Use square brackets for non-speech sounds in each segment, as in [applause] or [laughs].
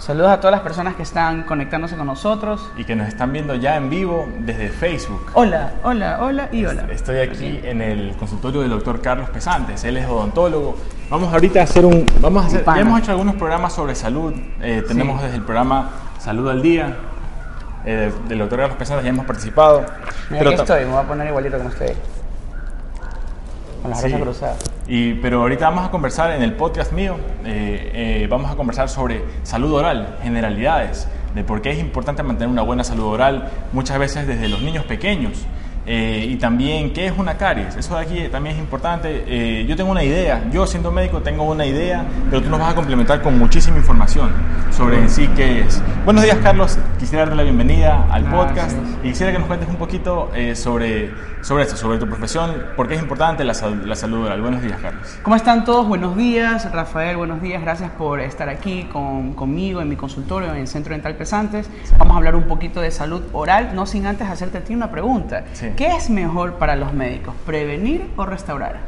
Saludos a todas las personas que están conectándose con nosotros. Y que nos están viendo ya en vivo desde Facebook. Hola, hola, hola y hola. Estoy aquí en el consultorio del doctor Carlos Pesantes. Él es odontólogo. Vamos ahorita a hacer un... Vamos a hacer, ya hemos hecho algunos programas sobre salud. Eh, tenemos desde el programa Salud al Día. Eh, del doctor Carlos Pesantes ya hemos participado. Mira, aquí estoy, me voy a poner igualito como estoy. Con sí. Y, pero ahorita vamos a conversar en el podcast mío, eh, eh, vamos a conversar sobre salud oral, generalidades, de por qué es importante mantener una buena salud oral, muchas veces desde los niños pequeños. Eh, y también, ¿qué es una caries? Eso de aquí también es importante. Eh, yo tengo una idea, yo siendo médico tengo una idea, pero tú nos vas a complementar con muchísima información sobre en sí qué es. Buenos días, Carlos. Quisiera darte la bienvenida al podcast y quisiera que nos cuentes un poquito eh, sobre, sobre esto, sobre tu profesión, por qué es importante la, la salud oral. Buenos días, Carlos. ¿Cómo están todos? Buenos días, Rafael. Buenos días. Gracias por estar aquí con, conmigo en mi consultorio en el Centro Dental Pesantes. Vamos a hablar un poquito de salud oral, no sin antes hacerte a ti una pregunta. Sí. ¿Qué es mejor para los médicos, prevenir o restaurar?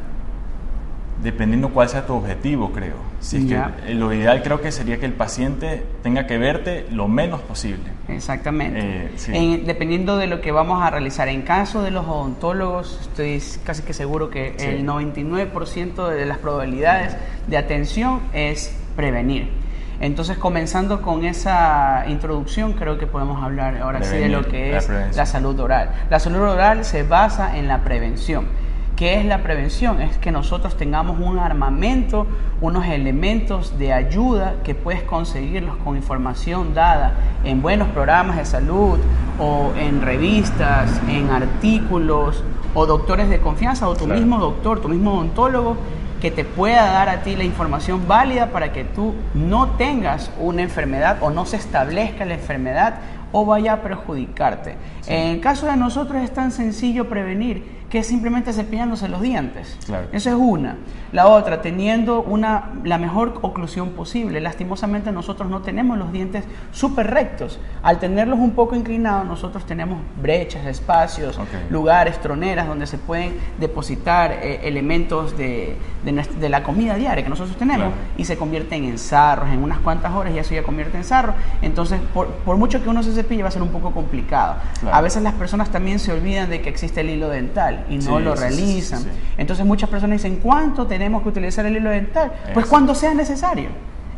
Dependiendo cuál sea tu objetivo, creo. Si es que lo ideal creo que sería que el paciente tenga que verte lo menos posible. Exactamente. Eh, dependiendo de lo que vamos a realizar. En caso de los odontólogos, estoy casi que seguro que el 99% de las probabilidades de atención es prevenir. Entonces, comenzando con esa introducción, creo que podemos hablar ahora sí de lo que es la, salud oral. La salud oral se basa en la prevención. ¿Qué es la prevención? Es que nosotros tengamos un armamento, unos elementos de ayuda que puedes conseguirlos con información dada en buenos programas de salud o en revistas, en artículos o doctores de confianza o tu mismo doctor, tu mismo odontólogo que te pueda dar a ti la información válida para que tú no tengas una enfermedad o no se establezca la enfermedad o vaya a perjudicarte. En el caso de nosotros es tan sencillo prevenir que es simplemente cepillándose los dientes. Claro. Eso es una. La otra, teniendo una, la mejor oclusión posible. Lastimosamente nosotros no tenemos los dientes súper rectos. Al tenerlos un poco inclinados, nosotros tenemos brechas, espacios, lugares, troneras donde se pueden depositar eh, elementos de, de, la comida diaria que nosotros tenemos y se convierten en sarros. En unas cuantas horas ya eso ya convierte en sarro. Entonces, por, por mucho que uno se cepille, va a ser un poco complicado. A veces las personas también se olvidan de que existe el hilo dental y no lo realizan. Entonces muchas personas dicen, ¿cuánto tenemos que utilizar el hilo dental? Pues cuando sea necesario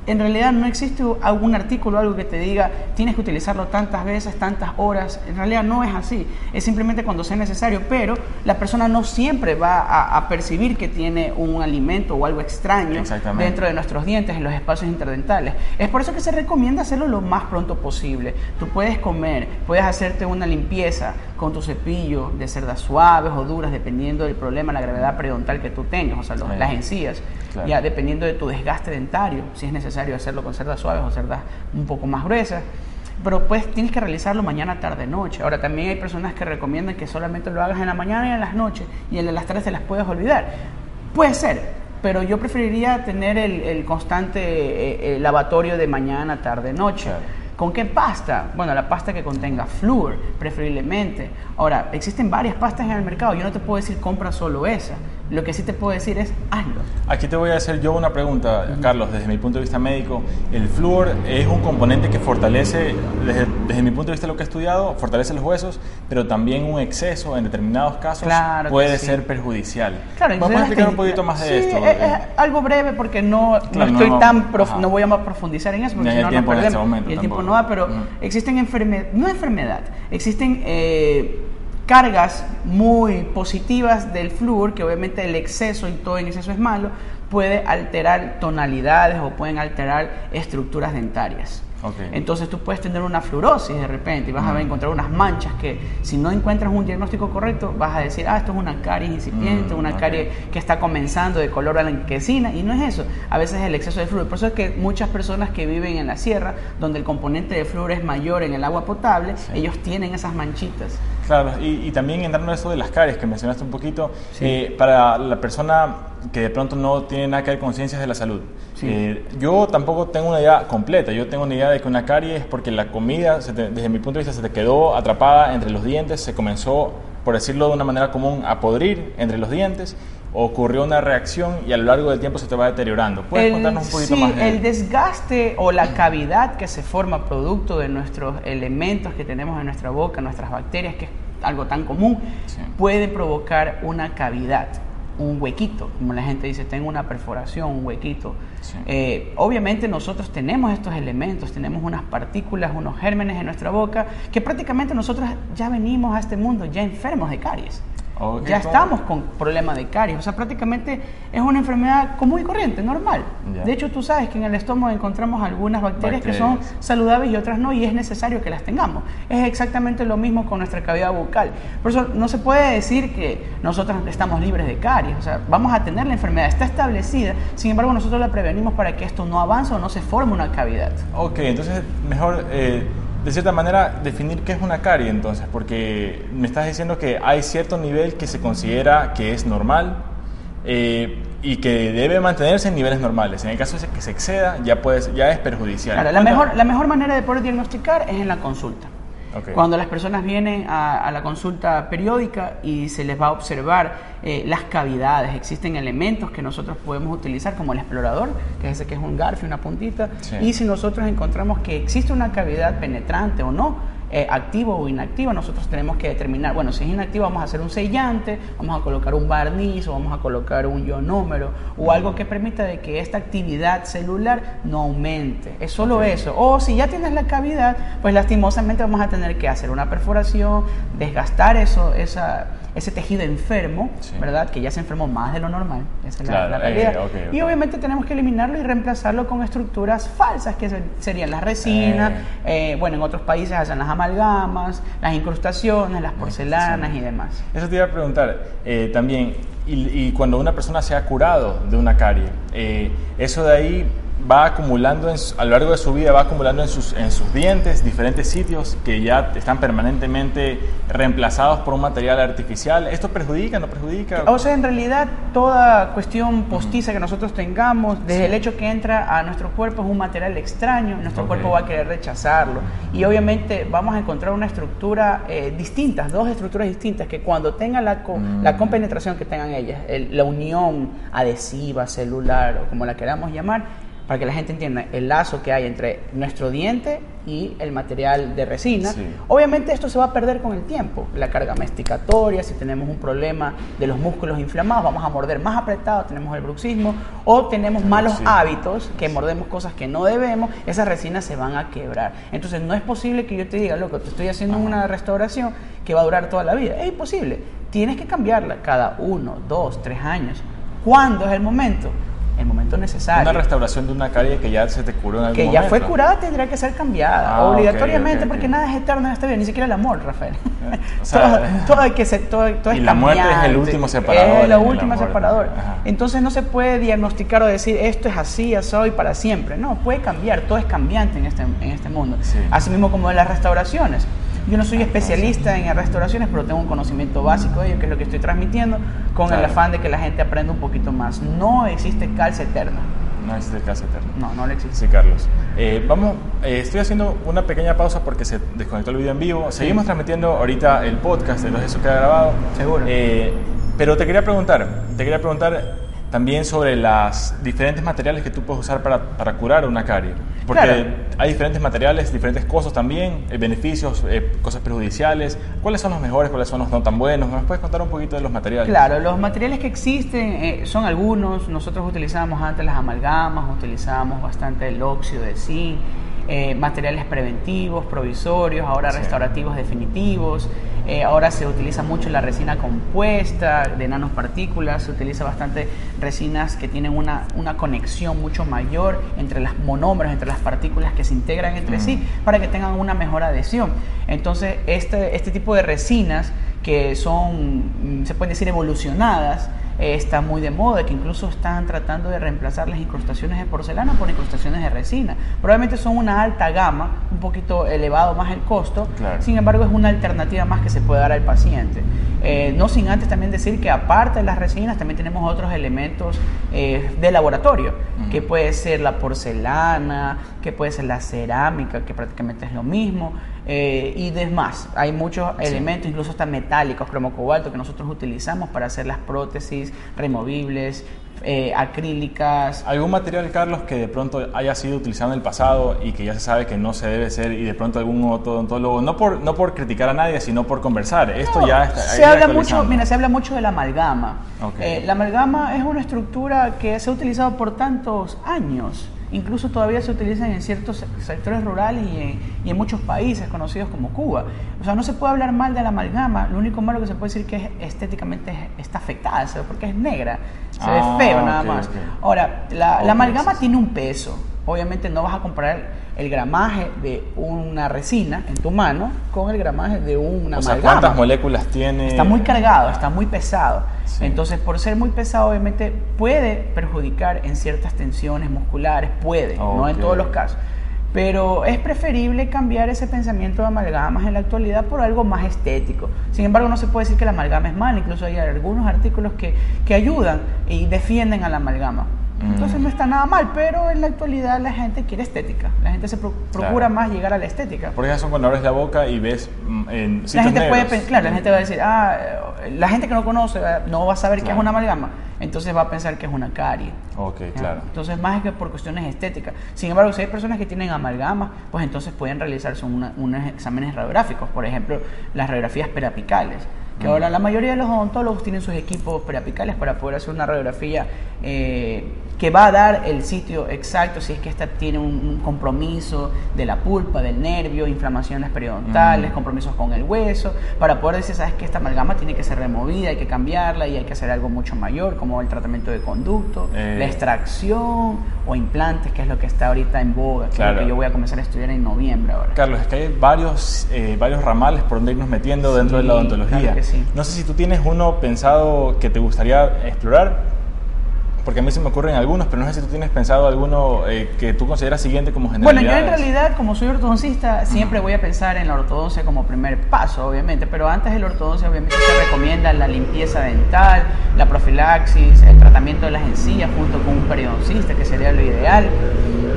en realidad no existe algún artículo, algo que te diga tienes que utilizarlo tantas veces, tantas horas. En realidad no es así. Es simplemente cuando sea necesario, pero la persona no siempre va a, percibir que tiene un alimento o algo extraño dentro de nuestros dientes, en los espacios interdentales. Es por eso que se recomienda hacerlo lo más pronto posible. Tú puedes comer, puedes hacerte una limpieza con tu cepillo de cerdas suaves o duras, dependiendo del problema, la gravedad periodontal que tú tengas, o sea, las encías, ya dependiendo de tu desgaste dentario, si es necesario hacerlo con cerdas suaves o cerdas un poco más gruesas. Pero pues tienes que realizarlo mañana, tarde, noche. Ahora también hay personas que recomiendan que solamente lo hagas en la mañana y en las noches y en las tardes te las puedes olvidar. Puede ser, pero yo preferiría tener el, constante eh, eh, lavatorio de mañana, tarde, noche. ¿Con qué pasta? Bueno, la pasta que contenga flúor, preferiblemente. Ahora, existen varias pastas en el mercado. Yo no te puedo decir compra solo esa. Lo que sí te puedo decir es hazlo. Aquí te voy a hacer yo una pregunta, Carlos, desde mi punto de vista médico. El flúor es un componente que fortalece, desde, mi punto de vista lo que he estudiado, fortalece los huesos, pero también un exceso en determinados casos puede ser perjudicial. Claro, ¿Vamos a explicar un poquito más de esto? Es, es, algo breve porque no, no estoy tan no voy a profundizar en eso porque si no nos perdemos. Este momento, y el tiempo no va, pero existen enfermedades, no enfermedad, existen eh, cargas muy positivas del flúor, que obviamente el exceso y todo en exceso es malo, puede alterar tonalidades o pueden alterar estructuras dentarias. Entonces tú puedes tener una fluorosis de repente y vas a mm. encontrar unas manchas que si no encuentras un diagnóstico correcto vas a decir, ah, esto es una caries incipiente, mm, una carie que está comenzando de color blanquecina y no es eso. A veces es el exceso de flúor. Por eso es que muchas personas que viven en la sierra, donde el componente de flúor es mayor en el agua potable, ellos tienen esas manchitas. Claro, y, también entrando en eso de las caries que mencionaste un poquito, eh, para la persona que de pronto no tiene nada que ver con ciencias de la salud. Eh, yo tampoco tengo una idea completa, yo tengo una idea de que una carie es porque la comida, desde mi punto de vista, se te quedó atrapada entre los dientes, se comenzó, por decirlo de una manera común, a podrir entre los dientes ocurrió una reacción y a lo largo del tiempo se te va deteriorando. ¿Puedes contarnos un poquito más? De el desgaste o la cavidad que se forma producto de nuestros elementos que tenemos en nuestra boca, nuestras bacterias, que es algo tan común, puede provocar una cavidad un huequito, como la gente dice, tengo una perforación, un huequito. Eh, obviamente nosotros tenemos estos elementos, tenemos unas partículas, unos gérmenes en nuestra boca, que prácticamente nosotros ya venimos a este mundo ya enfermos de caries ya estamos con problemas de caries. O sea, prácticamente es una enfermedad común y corriente, normal. De hecho, tú sabes que en el estómago encontramos algunas bacterias, que son saludables y otras no, y es necesario que las tengamos. Es exactamente lo mismo con nuestra cavidad bucal. Por eso no se puede decir que nosotros estamos libres de caries. O sea, vamos a tener la enfermedad, está establecida, sin embargo, nosotros la prevenimos para que esto no avance o no se forme una cavidad. Ok, entonces mejor... Eh de cierta manera, definir qué es una carie entonces, porque me estás diciendo que hay cierto nivel que se considera que es normal eh, y que debe mantenerse en niveles normales. En el caso de que se exceda, ya, puede, ya es perjudicial. la mejor, la mejor manera de poder diagnosticar es en la consulta. Cuando las personas vienen a, la consulta periódica y se les va a observar eh, las cavidades, existen elementos que nosotros podemos utilizar como el explorador, que es ese que es un garfio, una puntita, y si nosotros encontramos que existe una cavidad penetrante o no, eh, activo o inactivo, nosotros tenemos que determinar, bueno, si es inactivo vamos a hacer un sellante, vamos a colocar un barniz o vamos a colocar un ionómero o algo que permita de que esta actividad celular no aumente. Es solo eso. O si ya tienes la cavidad, pues lastimosamente vamos a tener que hacer una perforación, desgastar eso, esa ese tejido enfermo, ¿verdad? Que ya se enfermó más de lo normal, esa es la, realidad. Eh, y obviamente tenemos que eliminarlo y reemplazarlo con estructuras falsas, que serían las resinas, eh. Eh, bueno, en otros países hacen las amalgamas, las incrustaciones, las porcelanas y demás. Eso te iba a preguntar también, y, y, cuando una persona se ha curado de una carie, eso de ahí va acumulando a lo largo de su vida, va acumulando en sus, en sus dientes diferentes sitios que ya están permanentemente reemplazados por un material artificial. ¿Esto perjudica, no perjudica? O sea, en realidad toda cuestión postiza que nosotros tengamos, desde el hecho que entra a nuestro cuerpo es un material extraño, nuestro cuerpo va a querer rechazarlo. Y obviamente vamos a encontrar una estructura eh, distinta, dos estructuras distintas, que cuando tengan la, la mm. compenetración que tengan ellas, la unión adhesiva, celular o como la queramos llamar, para que la gente entienda el lazo que hay entre nuestro diente y el material de resina. Obviamente esto se va a perder con el tiempo. La carga masticatoria, si tenemos un problema de los músculos inflamados, vamos a morder más apretado, tenemos el bruxismo, o tenemos malos hábitos, que mordemos cosas que no debemos, esas resinas se van a quebrar. Entonces no es posible que yo te diga, loco, te estoy haciendo una restauración que va a durar toda la vida. Es imposible. Tienes que cambiarla cada uno, dos, tres años. ¿Cuándo es el momento? El momento necesario. Una restauración de una carie que ya se te curó en algún Que ya fue curada tendría que ser cambiada, ah, obligatoriamente, porque nada es eterno en esta vida, ni siquiera el amor, Rafael. [laughs] todo, que ser, todo, todo y la muerte es el último separador. Es el último separador. Entonces no se puede diagnosticar o decir esto es así, ya soy para siempre. No, puede cambiar, todo es cambiante en este, en este mundo. Así mismo como en las restauraciones. Yo no soy especialista en restauraciones, pero tengo un conocimiento básico de ello, que es lo que estoy transmitiendo, con el afán de que la gente aprenda un poquito más. No existe calce eterna. No existe calce eterna. No, no le existe. Sí, Carlos. Eh, vamos, eh, estoy haciendo una pequeña pausa porque se desconectó el video en vivo. Seguimos transmitiendo ahorita el podcast de los eso que ha grabado. Seguro. Eh, pero te quería preguntar, te quería preguntar también sobre los diferentes materiales que tú puedes usar para, para curar una carie. Porque hay diferentes materiales, diferentes cosas también, eh, beneficios, eh, cosas perjudiciales. ¿Cuáles son los mejores, cuáles son los no tan buenos? ¿Me puedes contar un poquito de los materiales? Claro, los materiales que existen eh, son algunos. Nosotros utilizamos antes las amalgamas, utilizábamos bastante el óxido de zinc. Eh, materiales preventivos, provisorios, ahora restaurativos definitivos. Eh, ahora se utiliza mucho la resina compuesta de nanopartículas, se utiliza bastante resinas que tienen una, una conexión mucho mayor entre las monómeros, entre las partículas que se integran entre sí, para que tengan una mejor adhesión. Entonces, este, este tipo de resinas que son, mm, se pueden decir, evolucionadas, eh, está muy de moda, que incluso están tratando de reemplazar las incrustaciones de porcelana por incrustaciones de resina. Probablemente son una alta gama, un poquito elevado más el costo, sin embargo es una alternativa más que se puede dar al paciente. Eh, no sin antes también decir que aparte de las resinas también tenemos otros elementos eh, de laboratorio, que puede ser la porcelana, que puede ser la cerámica, que prácticamente es lo mismo, eh, y demás. Hay muchos elementos, incluso hasta metálicos, cromo cobalto, que nosotros utilizamos para hacer las prótesis removibles, eh, acrílicas. ¿Algún material, Carlos, que de pronto haya sido utilizado en el pasado y que ya se sabe que no se debe ser y de pronto algún odontólogo, no por, no por criticar a nadie, sino por conversar? Esto ya está. Se habla, mucho, mira, se habla mucho de la amalgama. Eh, la amalgama es una estructura que se ha utilizado por tantos años incluso todavía se utilizan en ciertos sectores rurales y en, muchos países conocidos como Cuba. O sea, no se puede hablar mal de la amalgama, lo único malo que se puede decir que es, estéticamente está afectada, porque es negra, se ve ah, feo nada más. Ahora, la, amalgama tiene un peso, obviamente no vas a comparar el gramaje de una resina en tu mano con el gramaje de una o Sea, ¿Cuántas moléculas tiene? Está muy cargado, está muy pesado. Entonces, por ser muy pesado, obviamente puede perjudicar en ciertas tensiones musculares, puede, no en todos los casos. Pero es preferible cambiar ese pensamiento de amalgamas en la actualidad por algo más estético. Sin embargo, no se puede decir que la amalgama es mala, incluso hay algunos artículos que, que ayudan y defienden a la amalgama. Entonces no está nada mal, pero en la actualidad la gente quiere estética. La gente se procura más llegar a la estética. Por eso cuando abres la boca y ves mm, en La gente puede claro, la gente va a decir, ah, la gente que no conoce no va a saber qué es una amalgama, entonces va a pensar que es una carie. Ok, claro. Entonces más que por cuestiones estéticas. Sin embargo, si hay personas que tienen amalgama, pues entonces pueden realizarse unos exámenes radiográficos, por ejemplo, las radiografías perapicales que ahora la mayoría de los odontólogos tienen sus equipos perapicales para poder hacer una radiografía eh, que va a dar el sitio exacto si es que esta tiene un, compromiso de la pulpa, del nervio, inflamaciones periodontales, compromisos con el hueso, para poder decir, sabes que esta amalgama tiene que ser removida, hay que cambiarla y hay que hacer algo mucho mayor, como el tratamiento de conducto, eh. la extracción o implantes, que es lo que está ahorita en boga, que es lo que yo voy a comenzar a estudiar en noviembre ahora. Carlos, es que hay varios, eh, varios ramales por donde irnos metiendo dentro de la odontología. No sé si tú tienes uno pensado que te gustaría explorar. Porque a mí se me ocurren algunos, pero no sé si tú tienes pensado alguno eh, que tú consideras siguiente como general. Bueno, yo en realidad, como soy ortodoncista, siempre voy a pensar en la ortodoncia como primer paso, obviamente. Pero antes de la ortodoncia, obviamente, se recomienda la limpieza dental, la profilaxis, el tratamiento de las encías junto con un periodoncista, que sería lo ideal.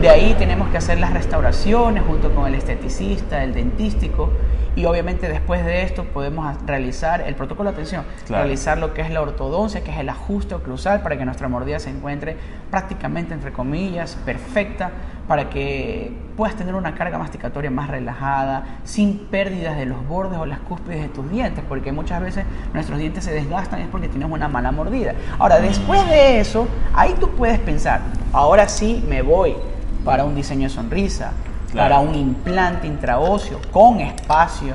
De ahí tenemos que hacer las restauraciones junto con el esteticista, el dentístico y obviamente después de esto podemos realizar el protocolo de atención, realizar lo que es la ortodoncia, que es el ajuste oclusal para que nuestra mordida se encuentre prácticamente, entre comillas, perfecta, para que puedas tener una carga masticatoria más relajada, sin pérdidas de los bordes o las cúspides de tus dientes, porque muchas veces nuestros dientes se desgastan y es porque tienes una mala mordida. Ahora, después de eso, ahí tú puedes pensar, ahora sí me voy para un diseño de sonrisa, para un implante intraóseo con espacio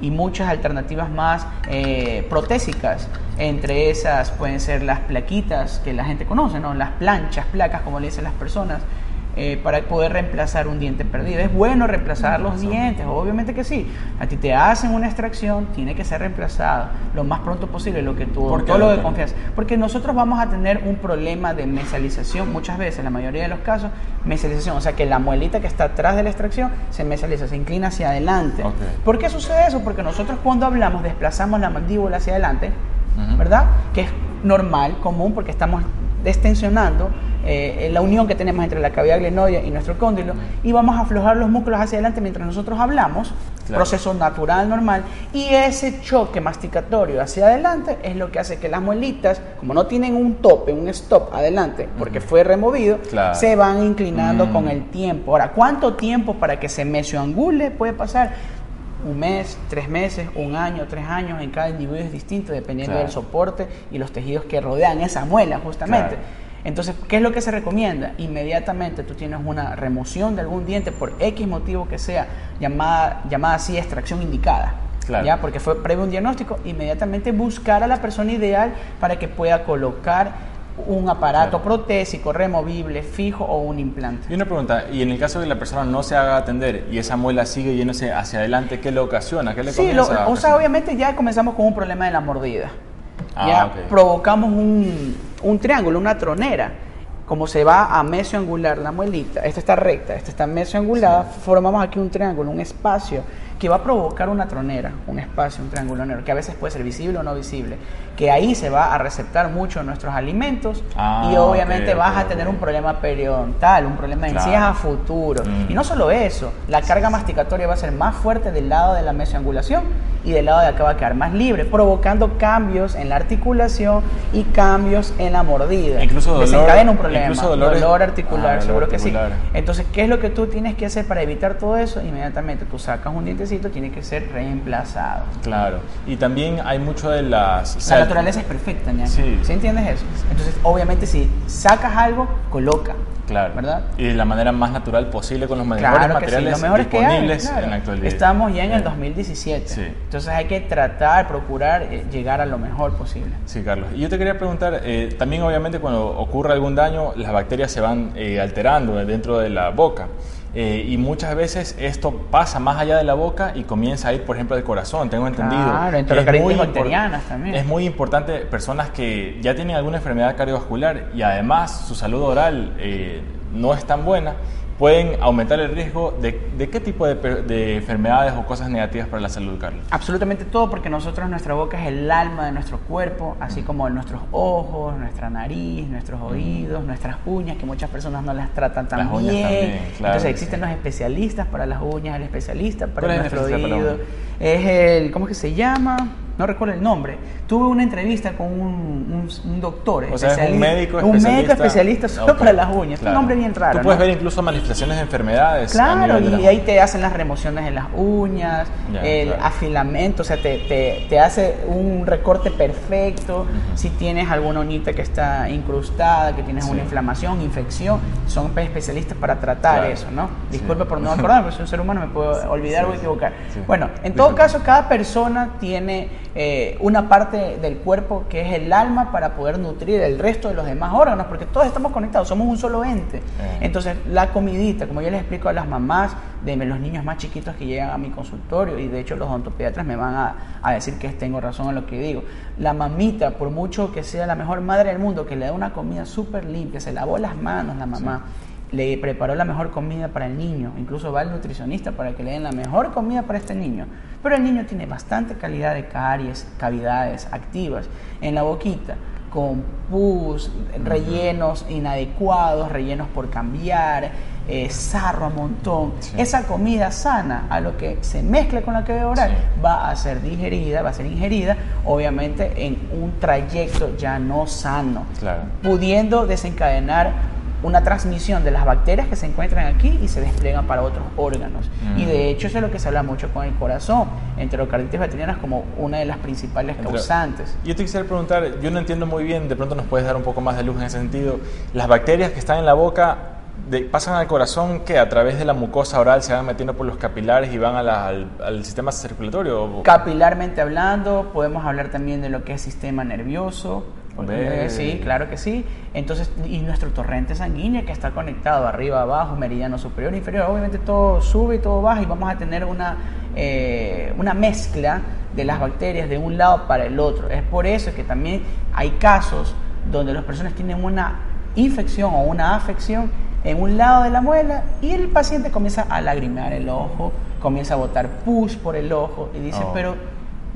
y muchas alternativas más eh, protésicas. Entre esas pueden ser las plaquitas que la gente conoce, ¿no? las planchas, placas como le dicen las personas, eh, para poder reemplazar un diente perdido. Es bueno reemplazar los dientes, obviamente que sí. A ti te hacen una extracción, tiene que ser reemplazado lo más pronto posible, lo que tú, todo lo de confianza. Porque nosotros vamos a tener un problema de mesialización muchas veces, en la mayoría de los casos, mesialización, o sea que la muelita que está atrás de la extracción se mesializa, se inclina hacia adelante. ¿Por qué sucede eso? Porque nosotros cuando hablamos desplazamos la mandíbula hacia adelante, ¿verdad? Que es normal, común, porque estamos destensionando eh, la unión que tenemos entre la cavidad glenoidea y nuestro cóndilo y vamos a aflojar los músculos hacia adelante mientras nosotros hablamos, proceso natural, normal, y ese choque masticatorio hacia adelante es lo que hace que las muelitas, como no tienen un tope, un stop adelante, porque fue removido, se van inclinando con mm. el tiempo. Ahora, ¿cuánto tiempo para que se mesioangule puede pasar? un mes, tres meses, un año, tres años, en cada individuo es distinto dependiendo del soporte y los tejidos que rodean esa muela justamente. Entonces, ¿qué es lo que se recomienda? Inmediatamente tú tienes una remoción de algún diente por X motivo que sea, llamada, llamada así extracción indicada. ¿ya? Porque fue previo un diagnóstico, inmediatamente buscar a la persona ideal para que pueda colocar un aparato protésico, removible, fijo o un implante. Y una pregunta, y en el caso de que la persona no se haga atender y esa muela sigue yéndose hacia adelante, ¿qué le ocasiona? ¿Qué le sí, o sea, obviamente ya comenzamos con un problema de la mordida. Ah, ya provocamos un, un triángulo, una tronera. como se va a mesioangular la muelita, esta está recta, esta está mesioangulada, formamos aquí un triángulo, un espacio que va a provocar una tronera, un espacio, un triángulo negro, que a veces puede ser visible o no visible, que ahí se va a receptar mucho nuestros alimentos Ah, y obviamente ok, vas a tener un problema periodontal, un problema de Claro. encías a futuro. Mm. Y no solo eso, la carga masticatoria va a ser más fuerte del lado de la mesioangulación y del lado de acá va a quedar más libre, provocando cambios en la articulación y cambios en la mordida. Incluso dolor- Desencadena un problema, incluso dolores- dolor articular, Ah, dolor seguro que sí. Entonces, ¿qué es lo que tú tienes que hacer para evitar todo eso? Inmediatamente tú sacas un dientecito, tiene que ser reemplazado. Claro. Y también hay mucho de las... o La sea, naturaleza es perfecta, ¿ya? Sí. entiendes eso? Entonces, obviamente, si sacas algo, coloca. Claro. ¿Verdad? Y de la manera más natural posible con los mejores Claro que sí, materiales lo mejor es que hay, disponibles claro. en la actualidad. Estamos ya en el Eh, 2017. Sí. Entonces hay que tratar, procurar eh, llegar a lo mejor posible. Sí, Carlos. Y yo te quería preguntar, eh, también obviamente cuando ocurre algún daño, las bacterias se van eh, alterando dentro de la boca. Eh, y muchas veces esto pasa más allá de la boca y comienza a ir, por ejemplo, al corazón, tengo entendido. Claro, enterocaritis bacterianas también. Es muy importante personas que ya tienen alguna enfermedad cardiovascular y además su salud oral eh, no es tan buena, pueden aumentar el riesgo de, de qué tipo de, de enfermedades o cosas negativas para la salud, Carlos. Absolutamente todo, porque nosotros, nuestra boca es el alma de nuestro cuerpo, así como nuestros ojos, nuestra nariz, nuestros oídos, nuestras uñas, que muchas personas no las tratan tan Las uñas bien. también, claro, Entonces existen sí. los especialistas para las uñas, el especialista para ¿Cuál es el nuestro para oído. Es el, ¿cómo es que se llama? No recuerdo el nombre. Tuve una entrevista con un, un- un doctor. O sea, es un especialista- médico Un médico especialista. especialista solo para las uñas. Claro. un nombre bien raro. Tú puedes ¿no? ver incluso manifestaciones de enfermedades. Claro, de y ahí te hacen las remociones en las uñas, el claro. afilamento, o sea, te, te- te hace un recorte perfecto. Si tienes alguna uñita que está incrustada, que tienes Sí. una inflamación, infección, son pe- especialistas para tratar Claro. eso, ¿no? Sí. Disculpe por no [laughs] acordarme, porque soy un ser humano, me puedo olvidar Sí, o equivocar. Bueno, en todo caso, cada persona tiene eh, una parte del cuerpo que es el alma para poder nutrir el resto de los demás órganos, porque todos estamos conectados, somos un solo ente. Eh. Entonces, la comidita, como yo les explico a las mamás de los niños más chiquitos que llegan a mi consultorio, y de hecho los odontopediatras me van a, a decir que tengo razón en lo que digo, la mamita, por mucho que sea la mejor madre del mundo, que le da una comida súper limpia, se lavó las manos la mamá, le preparó la mejor comida para el niño, incluso va al nutricionista para que le den la mejor comida para este niño. Pero el niño tiene bastante calidad de caries, cavidades activas en la boquita, con pus, rellenos inadecuados, rellenos por cambiar, eh, sarro a montón. Sí. Esa comida sana, a lo que se mezcla con la cavidad oral, Sí. va a ser digerida, va a ser ingerida, obviamente en un trayecto ya no sano Claro. pudiendo desencadenar una transmisión de las bacterias que se encuentran aquí y se despliegan para otros órganos. Mm. Y de hecho eso es lo que se habla mucho con el corazón, enterocarditis bacterianas como una de las principales Entre- causantes. Yo te quisiera preguntar, yo no entiendo muy bien, de pronto nos puedes dar un poco más de luz en ese sentido. Las bacterias que están en la boca de- pasan al corazón que a través de la mucosa oral se van metiendo por los capilares y van a la- al, al sistema circulatorio. Capilarmente hablando, podemos hablar también de lo que es sistema nervioso. Ve. eh, Sí, claro que sí. Entonces, y nuestro torrente sanguíneo que está conectado arriba, abajo, meridiano superior, inferior, obviamente todo sube y todo baja y vamos a tener una, eh, una mezcla de las bacterias de un lado para el otro. Es por eso que también hay casos donde las personas tienen una infección o una afección en un lado de la muela y el paciente comienza a lagrimear el ojo, comienza a botar pus por el ojo y dice, Oh. pero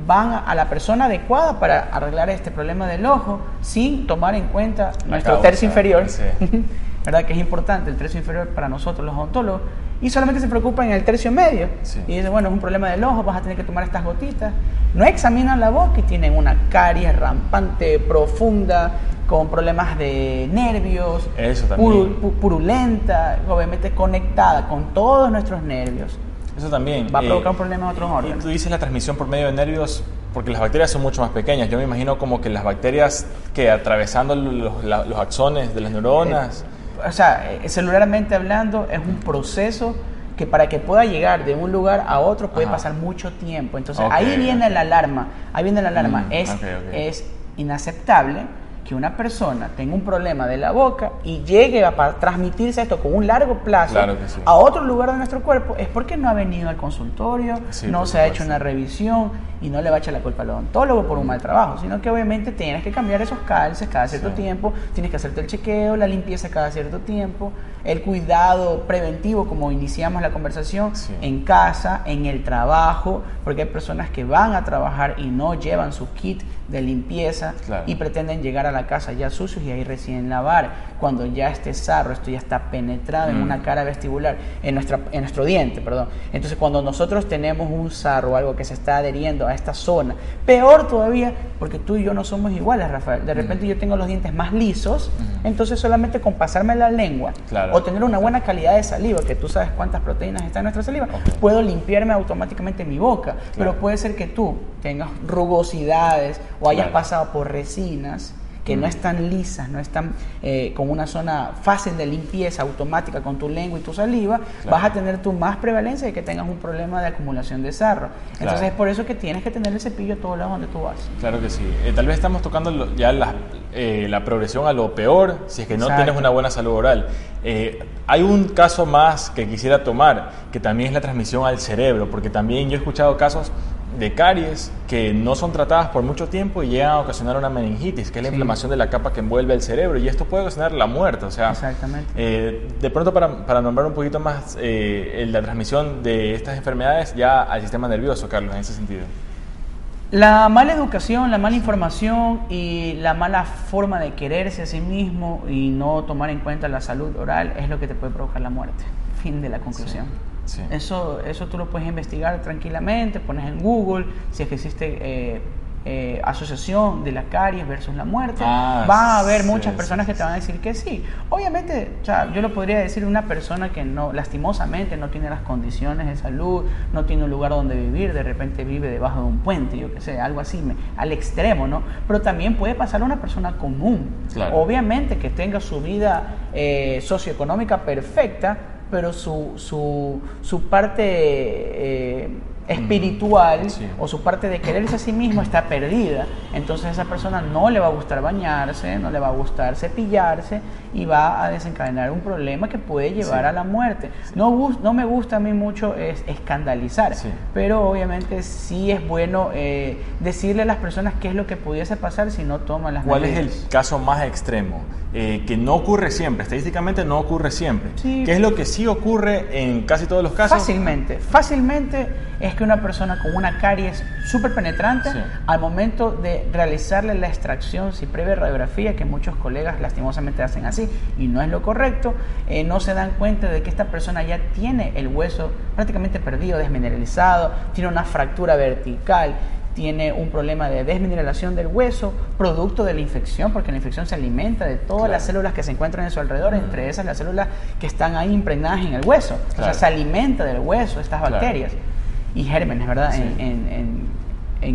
van a la persona adecuada para arreglar este problema del ojo sin tomar en cuenta nuestro causa, tercio inferior, sí. [laughs] ¿verdad? Que es importante el tercio inferior para nosotros los odontólogos y solamente se preocupan en el tercio medio Sí. y dicen, bueno, es un problema del ojo, vas a tener que tomar estas gotitas. No examinan la boca y tienen una caries rampante, profunda, con problemas de nervios, Eso también. puru- pu- purulenta, obviamente conectada con todos nuestros nervios. Eso también. Va a eh, provocar un problema en otros Y órganos. tú dices la transmisión por medio de nervios, porque las bacterias son mucho más pequeñas. Yo me imagino como que las bacterias que atravesando los, la- los axones de las neuronas. O sea, eh, celularmente hablando, es un proceso que para que pueda llegar de un lugar a otro puede Ajá. pasar mucho tiempo. Entonces, ahí viene ok. la alarma. Ahí viene la alarma. Mm, es, es inaceptable que una persona tenga un problema de la boca y llegue a transmitirse esto con un largo plazo Claro que sí. a otro lugar de nuestro cuerpo, es porque no ha venido al consultorio, Sí, no se ha hecho una revisión y no le va a echar la culpa al odontólogo por un mal trabajo, sino que obviamente tienes que cambiar esos calces cada cierto tiempo, tienes que hacerte el chequeo, la limpieza cada cierto tiempo, el cuidado preventivo, como iniciamos la conversación, en casa, en el trabajo, porque hay personas que van a trabajar y no llevan su kit de limpieza y pretenden llegar a la casa ya sucios y ahí recién lavar, cuando ya este sarro, esto ya está penetrado en mm. una cara vestibular, en, nuestra, en nuestro diente, perdón. Entonces cuando nosotros tenemos un sarro, algo que se está adheriendo a esta zona, peor todavía, porque tú y yo no somos iguales, Rafael. De repente mm. yo tengo los dientes más lisos, mm. entonces solamente con pasarme la lengua o tener una buena calidad de saliva, que tú sabes cuántas proteínas están en nuestra saliva, puedo limpiarme automáticamente mi boca. Pero puede ser que tú tengas rugosidades o hayas pasado por resinas que no están lisas, no están eh, con una zona fácil de limpieza automática con tu lengua y tu saliva, vas a tener tu más prevalencia de que tengas un problema de acumulación de sarro. Entonces es por eso que tienes que tener el cepillo a todos lados donde tú vas. Claro que sí. Eh, tal vez estamos tocando ya la, eh, la, progresión a lo peor si es que no tienes una buena salud oral. hay un caso más que quisiera tomar, que también es la transmisión al cerebro, porque también yo he escuchado casos de caries que no son tratadas por mucho tiempo y llegan a ocasionar una meningitis, que es la inflamación de la capa que envuelve el cerebro, y esto puede ocasionar la muerte. O sea, Exactamente. Eh, de pronto, para, para, nombrar un poquito más eh, la transmisión de estas enfermedades ya al sistema nervioso, Carlos, en ese sentido. La mala educación, la mala información y la mala forma de quererse a sí mismo y no tomar en cuenta la salud oral es lo que te puede provocar la muerte. Fin de la conclusión. Eso, eso tú lo puedes investigar tranquilamente, pones en Google si es que existe eh, eh, asociación de la caries versus la muerte. Ah, va a haber muchas personas que te van a decir que sí. Obviamente, o sea, yo lo podría decir una persona que no, lastimosamente no tiene las condiciones de salud, no tiene un lugar donde vivir, de repente vive debajo de un puente, yo qué sé, algo así, al extremo, ¿no? Pero también puede pasar a una persona común. Obviamente que tenga su vida eh, socioeconómica perfecta, pero su, su, su parte eh, espiritual o su parte de quererse a sí mismo está perdida. Entonces a esa persona no le va a gustar bañarse, no le va a gustar cepillarse y va a desencadenar un problema que puede llevar a la muerte. No, no me gusta a mí mucho es escandalizar, pero obviamente sí es bueno eh, decirle a las personas qué es lo que pudiese pasar si no toman las ¿Cuál es el caso más extremo? Eh, que no ocurre siempre, estadísticamente no ocurre siempre. ¿Qué es lo que sí ocurre en casi todos los casos? Fácilmente, fácilmente es que una persona con una caries súper penetrante, al momento de realizarle la extracción, si previa radiografía, que muchos colegas lastimosamente hacen así y no es lo correcto, eh, no se dan cuenta de que esta persona ya tiene el hueso prácticamente perdido, desmineralizado, tiene una fractura vertical tiene un problema de desmineralación del hueso, producto de la infección, porque la infección se alimenta de todas las células que se encuentran en su alrededor, entre esas las células que están ahí impregnadas en el hueso. O sea, se alimenta del hueso estas bacterias y gérmenes, ¿verdad? En,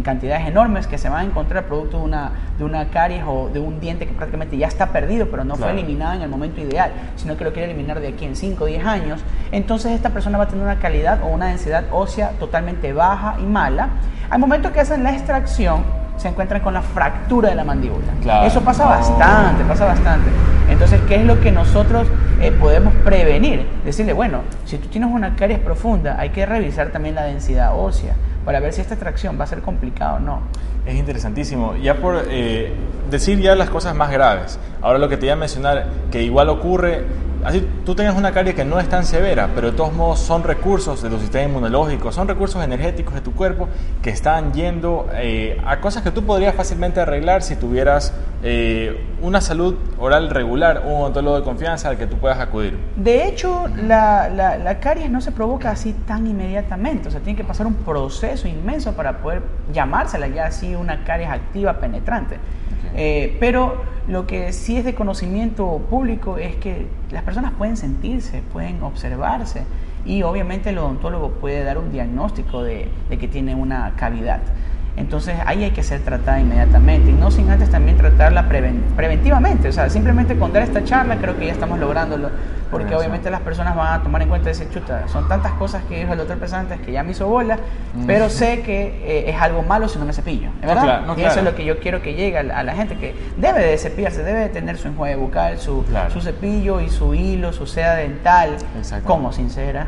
cantidades enormes que se van a encontrar producto de una, de una caries o de un diente que prácticamente ya está perdido, pero no fue eliminado en el momento ideal, sino que lo quiere eliminar de aquí en 5 o 10 años. Entonces esta persona va a tener una calidad o una densidad ósea totalmente baja y mala al momento que hacen la extracción, se encuentran con la fractura de la mandíbula. Eso pasa bastante, pasa bastante. Entonces, ¿qué es lo que nosotros eh, podemos prevenir? Decirle, bueno, si tú tienes una caries profunda, hay que revisar también la densidad ósea para ver si esta extracción va a ser complicada o no. Es interesantísimo. Ya por eh, decir ya las cosas más graves. Ahora lo que te iba a mencionar, que igual ocurre así tú tengas una carie que no es tan severa, pero de todos modos son recursos de tu sistema inmunológico, son recursos energéticos de tu cuerpo que están yendo eh, a cosas que tú podrías fácilmente arreglar si tuvieras eh, una salud oral regular, un odontólogo de confianza al que tú puedas acudir. De hecho, la, la, caries no se provoca así tan inmediatamente, o sea, tiene que pasar un proceso inmenso para poder llamársela ya así una caries activa penetrante. Eh, pero lo que sí es de conocimiento público es que las personas pueden sentirse, pueden observarse y obviamente el odontólogo puede dar un diagnóstico de, de que tiene una cavidad. Entonces ahí hay que ser tratada inmediatamente. Y no sin antes también tratarla preventivamente. O sea, simplemente con dar esta charla creo que ya estamos lográndolo. Porque obviamente las personas van a tomar en cuenta ese chuta, son tantas cosas que dijo el doctor Pesantes que ya me hizo bola, pero sé que eh, es algo malo si no me cepillo, ¿verdad? y eso es lo que yo quiero que llegue a la, gente, que debe de cepillarse, debe de tener su enjuague bucal, su, su cepillo y su hilo, su seda dental, como sincera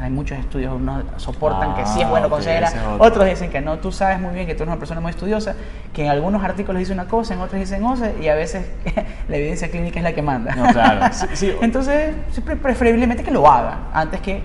Hay muchos estudios, unos soportan que sí es bueno con cera, otros dicen que no. Tú sabes muy bien que tú eres una persona muy estudiosa, que en algunos artículos dice una cosa, en otros dicen otra, y a veces [laughs] la evidencia clínica es la que manda. No, claro. [laughs] Entonces, preferiblemente que lo haga antes que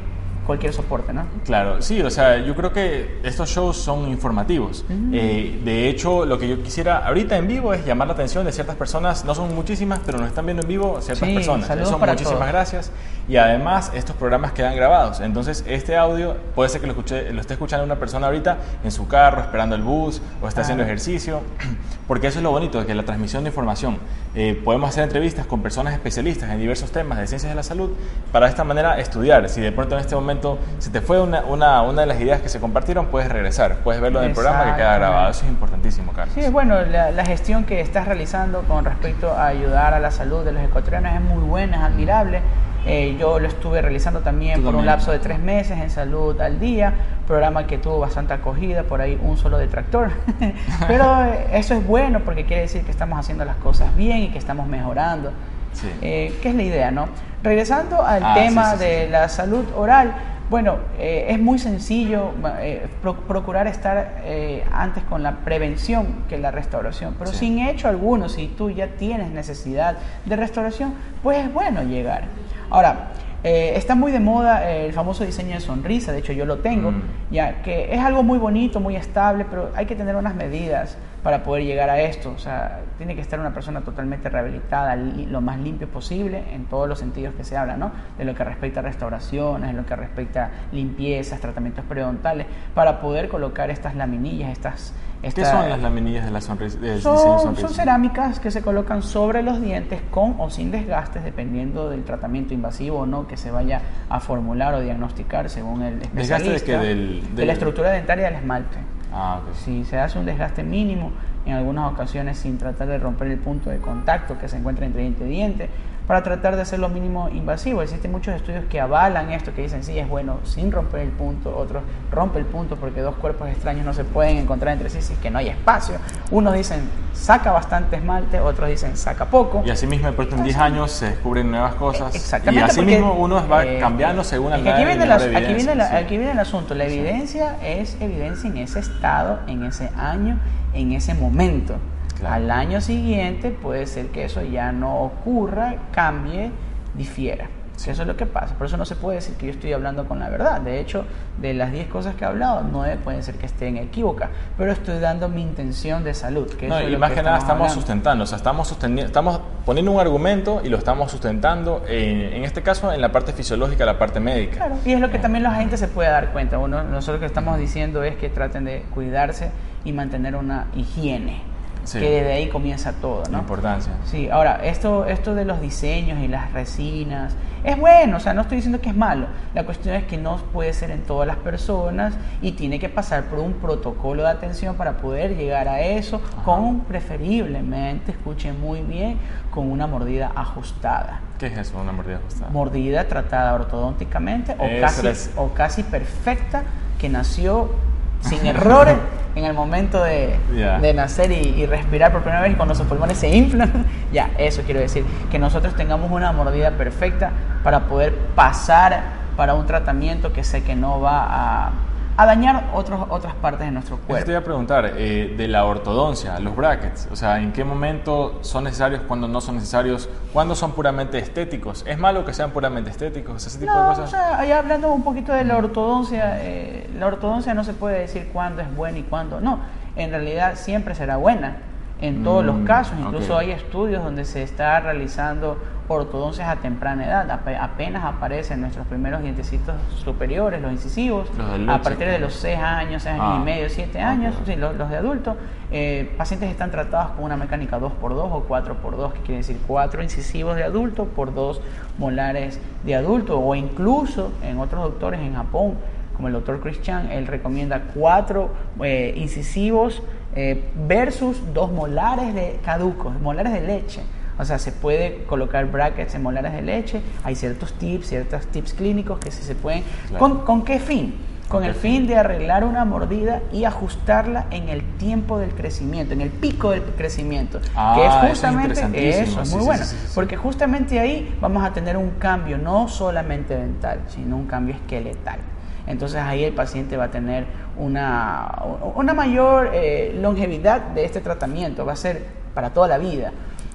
cualquier soporte, ¿no? Claro, sí, o sea, yo creo que estos shows son informativos. Eh, de hecho, lo que yo quisiera ahorita en vivo es llamar la atención de ciertas personas, no son muchísimas, pero nos están viendo en vivo ciertas personas. Eso, muchísimas gracias. Y además, estos programas quedan grabados. Entonces, este audio puede ser que lo, escuche, lo esté escuchando una persona ahorita en su carro, esperando el bus, o está haciendo ejercicio, [clears throat] porque eso es lo bonito, que la transmisión de información. Eh, podemos hacer entrevistas con personas especialistas en diversos temas de ciencias de la salud para de esta manera estudiar. Si de pronto en este momento si te fue una, una, una, de las ideas que se compartieron, puedes regresar, puedes verlo en el programa que queda grabado. Eso es importantísimo, Carlos. Sí, bueno, la, gestión que estás realizando con respecto a ayudar a la salud de los ecuatorianos es muy buena, es admirable. Eh, yo lo estuve realizando también por un lapso de tres meses en Salud al Día, programa que tuvo bastante acogida, por ahí un solo detractor. [laughs] Pero eh, eso es bueno porque quiere decir que estamos haciendo las cosas bien y que estamos mejorando. Sí. Eh, ¿Qué es la idea, no? Regresando al ah, tema de la salud oral, bueno, eh, es muy sencillo eh, procurar estar eh, antes con la prevención que la restauración, pero sin hecho alguno, si tú ya tienes necesidad de restauración, pues es bueno llegar. Ahora, está muy de moda el famoso diseño de sonrisa, de hecho yo lo tengo, mm. ya que es algo muy bonito, muy estable, pero hay que tener unas medidas para poder llegar a esto. O sea, tiene que estar una persona totalmente rehabilitada, lo más limpio posible en todos los sentidos que se habla, ¿no? De lo que respecta a restauraciones, de lo que respecta a limpiezas, tratamientos periodontales, para poder colocar estas laminillas, estas... ¿Qué son las laminillas de la sonrisa? son, son cerámicas que se colocan sobre los dientes con o sin desgastes, dependiendo del tratamiento invasivo o no que se vaya a formular o diagnosticar según el especialista. ¿Desgaste de, del, de la estructura dentaria del esmalte. Ah, Si se hace un desgaste mínimo, en algunas ocasiones sin tratar de romper el punto de contacto que se encuentra entre diente y diente, para tratar de hacer lo mínimo invasivo. Existen muchos estudios que avalan esto, que dicen sí es bueno sin romper el punto, otros rompe el punto porque dos cuerpos extraños no se pueden encontrar entre sí si es que no hay espacio. Unos dicen saca bastante esmalte, otros dicen saca poco. Y así mismo después en 10 años se descubren nuevas cosas. Exactamente. Y así mismo uno va eh, cambiando según el aquí viene, aquí, viene aquí viene el asunto. La evidencia es evidencia en ese estado, en ese año, en ese momento. Al año siguiente puede ser que eso ya no ocurra, cambie, difiera. Eso es lo que pasa. Por eso no se puede decir que yo estoy hablando con la verdad. De hecho, de las 10 cosas que he hablado, 9 pueden ser que estén equívocas. Pero estoy dando mi intención de salud. Que no, y más que, nada estamos sustentando. O sea, estamos, estamos poniendo un argumento y lo estamos sustentando, en este caso, en la parte fisiológica, la parte médica. Claro, y es lo que también la gente se puede dar cuenta. Uno, nosotros lo que estamos diciendo es que traten de cuidarse y mantener una higiene que desde ahí comienza todo, ¿no? La importancia. Sí, ahora, esto, esto de los diseños y las resinas, es bueno, o sea, no estoy diciendo que es malo, la cuestión es que no puede ser en todas las personas y tiene que pasar por un protocolo de atención para poder llegar a eso, con preferiblemente, escuchen muy bien, con una mordida ajustada. ¿Qué es eso, una mordida ajustada? Mordida tratada ortodónticamente o, casi, o casi perfecta que nació sin errores en el momento de, nacer y, respirar por primera vez y cuando sus pulmones se inflan. [laughs] ya, eso quiero decir, que nosotros tengamos una mordida perfecta para poder pasar para un tratamiento que sé que no va a a dañar otros, otras partes de nuestro cuerpo. te iba a preguntar, eh, de la ortodoncia, los brackets, o sea, ¿en qué momento son necesarios, cuándo no son necesarios, cuándo son puramente estéticos? ¿Es malo que sean puramente estéticos, ese tipo de cosas? O sea, ahí hablando un poquito de la ortodoncia, eh, la ortodoncia no se puede decir cuándo es buena y cuándo no. En realidad siempre será buena en todos los mm, casos. Incluso hay estudios donde se está realizando ortodoncias a temprana edad. apenas aparecen nuestros primeros dientecitos superiores, los incisivos, a partir de los 6 años, 6 años y ah, medio, 7 años, los, de adultos. Eh, pacientes están tratados con una mecánica 2x2 o 4x2, que quiere decir 4 incisivos de adulto por 2 molares de adulto, o incluso en otros doctores en Japón, como el doctor Christian, él recomienda 4 eh, incisivos eh, versus 2 molares de caducos, molares de leche. O sea, se puede colocar brackets en molares de leche, hay ciertos tips, ciertos tips clínicos que sí se pueden... ¿Con, ¿Con, qué fin? con el fin de arreglar una mordida y ajustarla en el tiempo del crecimiento, en el pico del crecimiento, Ah, que es eso es justamente eso, es Sí, muy sí, bueno, sí. porque justamente ahí vamos a tener un cambio no solamente dental, sino un cambio esqueletal. Entonces ahí el paciente va a tener una, una mayor eh, longevidad de este tratamiento, va a ser para toda la vida.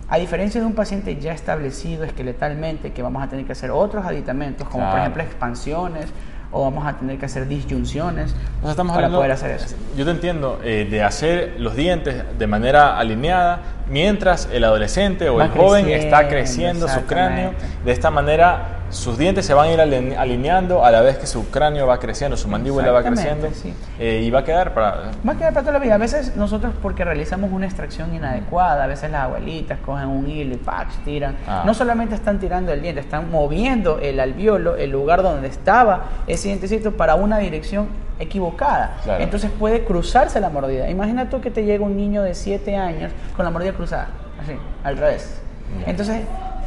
A diferencia de un paciente ya establecido esqueletalmente, que vamos a tener que hacer otros aditamentos, como por ejemplo expansiones, o vamos a tener que hacer disyunciones estamos para hablando, poder hacer eso. Yo te entiendo, eh, de hacer los dientes de manera alineada mientras el adolescente o Va el joven está creciendo, su cráneo. De esta manera sus dientes se van a ir aline- alineando a la vez que su cráneo va creciendo, su mandíbula va creciendo sí. eh, y va a quedar para... Va a quedar para toda la vida. A veces nosotros, porque realizamos una extracción inadecuada, a veces las abuelitas cogen un hilo y ¡pax! tiran. Ah. No solamente están tirando el diente, están moviendo el alveolo, el lugar donde estaba ese dientecito, para una dirección equivocada. Claro. Entonces puede cruzarse la mordida. Imagina tú que te llega un niño de 7 años con la mordida cruzada, así, al revés. Entonces,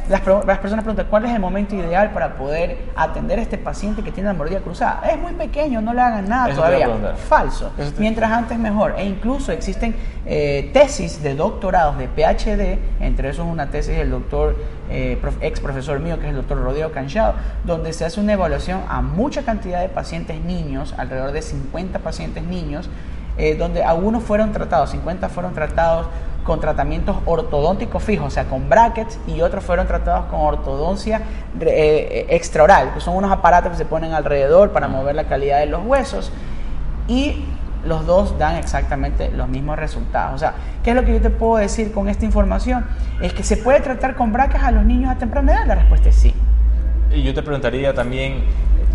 las, las personas preguntan, ¿cuál es el momento ideal para poder atender a este paciente que tiene la mordida cruzada? Es muy pequeño, no le hagan nada Eso todavía. Falso. Eso te- Mientras antes mejor. E incluso existen eh, tesis de doctorados de PhD, entre esos una tesis del doctor, eh, prof- ex profesor mío, que es el doctor Rodrigo Canchado, donde se hace una evaluación a mucha cantidad de pacientes niños, alrededor de 50 pacientes niños, eh, donde algunos fueron tratados, 50 fueron tratados con tratamientos ortodónticos fijos, o sea, con brackets, y otros fueron tratados con ortodoncia re- eh, extraoral, que son unos aparatos que se ponen alrededor para mover la calidad de los huesos y los dos dan exactamente los mismos resultados. O sea, ¿qué es lo que yo te puedo decir con esta información? Es que se puede tratar con brackets a los niños a temprana edad. La respuesta es sí. Y yo te preguntaría también,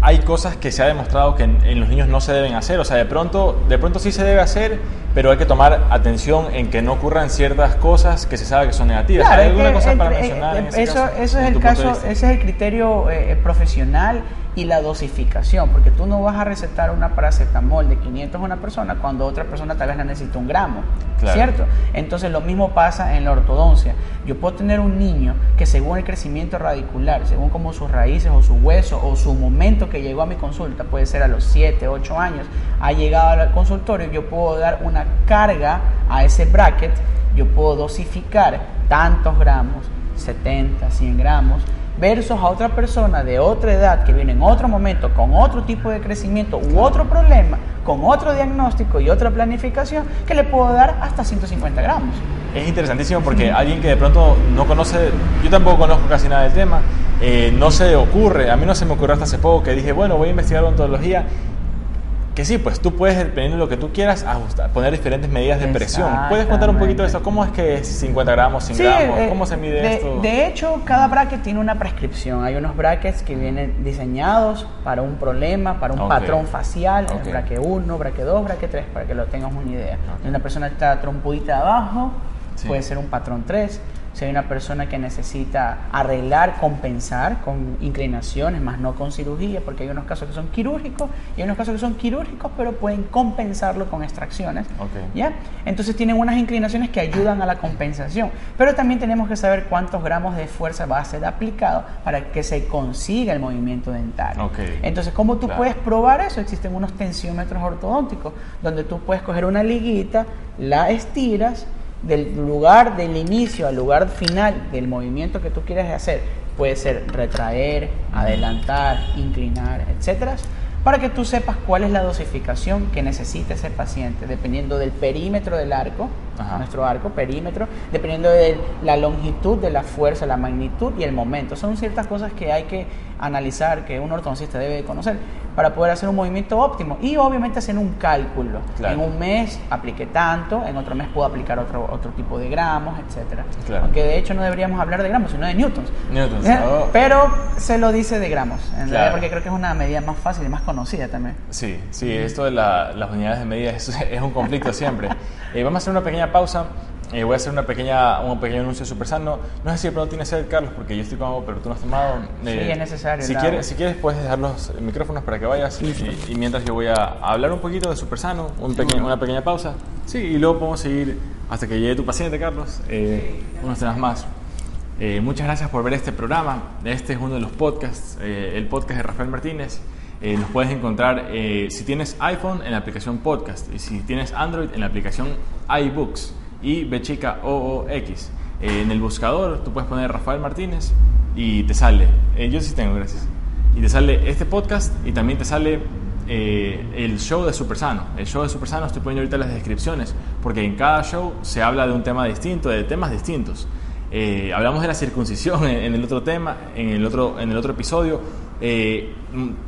hay cosas que se ha demostrado que en, en los niños no se deben hacer, o sea, de pronto, de pronto sí se debe hacer, pero hay que tomar atención en que no ocurran ciertas cosas que se sabe que son negativas. ¿Hay es alguna que cosa el- para eh, mencionar? en eh, ese eso, caso, eso es el caso, ese es el criterio eh, profesional y la dosificación, porque tú no vas a recetar una paracetamol de 500 a una persona cuando otra persona tal vez la necesita un gramo, Claro. ¿cierto? Entonces lo mismo pasa en la ortodoncia. Yo puedo tener un niño que según el crecimiento radicular, según como sus raíces o su hueso o su momento que llegó a mi consulta, puede ser a los 7, 8 años, ha llegado al consultorio, yo puedo dar una carga a ese bracket, yo puedo dosificar tantos gramos, 70, 100 gramos, versus a otra persona de otra edad que viene en otro momento con otro tipo de crecimiento u otro problema, con otro diagnóstico y otra planificación, que le puedo dar hasta 150 gramos. Es interesantísimo porque alguien que de pronto no conoce, yo tampoco conozco casi nada del tema, eh, no se ocurre, a mí no se me ocurrió hasta hace poco que dije, bueno, voy a investigar odontología, que sí, pues tú puedes, dependiendo de lo que tú quieras, ajustar, poner diferentes medidas de presión. ¿Puedes contar un poquito de esto? ¿Cómo es que es 50 gramos, 100 Sí, gramos? eh, ¿Cómo se mide de, esto? De hecho, cada bracket tiene una prescripción. Hay unos brackets que vienen diseñados para un problema, para un Ok. patrón facial, Ok. bracket 1, bracket 2, bracket 3, para que lo tengas una idea. Ok. Si una persona está trompudita abajo, Sí. puede ser un patrón 3. Si hay una persona que necesita arreglar, compensar con inclinaciones, más no con cirugía, porque hay unos casos que son quirúrgicos y hay unos casos que son quirúrgicos, pero pueden compensarlo con extracciones. Ok. ¿ya? Entonces tienen unas inclinaciones que ayudan a la compensación. Pero también tenemos que saber cuántos gramos de fuerza va a ser aplicado para que se consiga el movimiento dental. Ok. Entonces, ¿cómo tú Claro. puedes probar eso? Existen unos tensiómetros ortodónticos donde tú puedes coger una liguita, la estiras del lugar del inicio al lugar final del movimiento que tú quieres hacer. Puede ser retraer, adelantar, inclinar, etcétera, para que tú sepas cuál es la dosificación que necesita ese paciente, dependiendo del perímetro del arco, Ajá. nuestro arco, perímetro, dependiendo de la longitud de la fuerza, la magnitud y el momento. Son ciertas cosas que hay que analizar, que un ortodoncista debe de conocer para poder hacer un movimiento óptimo y obviamente hacer un cálculo. Claro. En un mes apliqué tanto, en otro mes puedo aplicar otro, otro tipo de gramos, etcétera. Claro. Aunque de hecho no deberíamos hablar de gramos, sino de newtons. Newtons, ¿Eh? oh. Pero se lo dice de gramos, en Claro. realidad, porque creo que es una medida más fácil y más conocida también. Sí, sí, esto de la- las unidades de medida es, [laughs] es un conflicto siempre. [laughs] Eh, vamos a hacer una pequeña pausa. Eh, voy a hacer una pequeña, un pequeño anuncio súper sano. No sé si de pronto tienes sed, Carlos, porque yo estoy con agua, pero tú no has tomado. Eh, Sí, es necesario Si quieres, si quieres, puedes dejar los micrófonos para que vayas. Y, y mientras yo voy a hablar un poquito de súper sano, un pequeño- una pequeña pausa. Sí, y luego podemos seguir hasta que llegue tu paciente, Carlos. Eh, unos temas más. Eh, muchas gracias por ver este programa. Este es uno de los podcasts, eh, el podcast de Rafael Martínez. Eh, nos puedes encontrar eh, si tienes iPhone en la aplicación Podcast y si tienes Android en la aplicación iBooks y Bechica OOX. Eh, en el buscador tú puedes poner Rafael Martínez y te sale. yo sí tengo, gracias. Y te sale este podcast y también te sale el show de Supersano. El show de Supersano estoy poniendo ahorita las descripciones porque en cada show se habla de un tema distinto, de temas distintos. hablamos de la circuncisión [laughs] en, el otro tema, en el otro, en el otro episodio eh,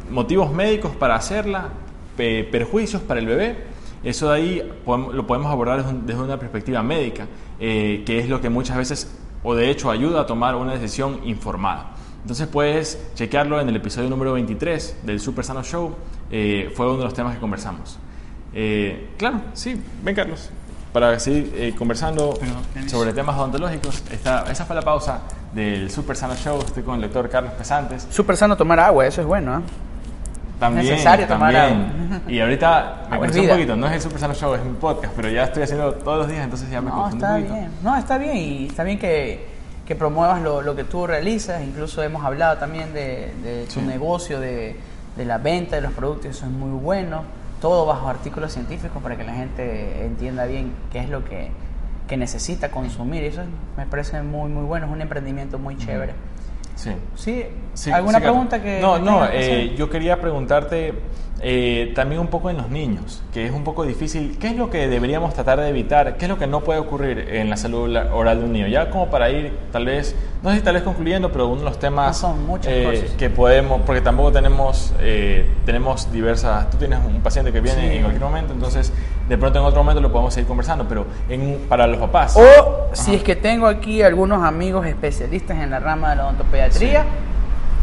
motivos médicos para hacerla, perjuicios para el bebé, eso de ahí lo podemos abordar desde, una perspectiva médica, eh, que es lo que muchas veces, o de hecho, ayuda a tomar una decisión informada. Entonces puedes chequearlo en el episodio número 23 del Super Sano Show, eh, fue uno de los temas que conversamos. claro, sí, ven Carlos para seguir eh, conversando sobre temas odontológicos. Esta, esa fue la pausa del Super Sano Show. Estoy con el doctor Carlos Pesantes. Super sano tomar agua, eso es bueno. ¿eh? También, necesario tomar agua. [laughs] Y ahorita [laughs] me conozco un poquito, no es el Super Sano Show, es mi podcast, pero ya estoy haciendo todos los días, entonces ya me no, está Bien. No, está bien y está bien que, que promuevas lo, lo, que tú realizas. Incluso hemos hablado también de, de tu negocio, de, de la venta de los productos, eso es muy bueno todo bajo artículos científicos para que la gente entienda bien qué es lo que, que necesita consumir. Eso me parece muy, muy bueno, es un emprendimiento muy chévere. Sí. ¿Sí? ¿Alguna pregunta que.? No, no, eh, yo quería preguntarte eh, también un poco en los niños, que es un poco difícil. ¿Qué es lo que deberíamos tratar de evitar? ¿Qué es lo que no puede ocurrir en la salud oral de un niño? Ya como para ir, tal vez, no sé si tal vez concluyendo, pero uno de los temas son eh, que podemos, porque tampoco tenemos, eh, tenemos diversas. Tú tienes un paciente que viene en cualquier momento, entonces de pronto en otro momento lo podemos seguir conversando, pero en, para los papás. O si es que tengo aquí algunos amigos especialistas en la rama de la odontopediatría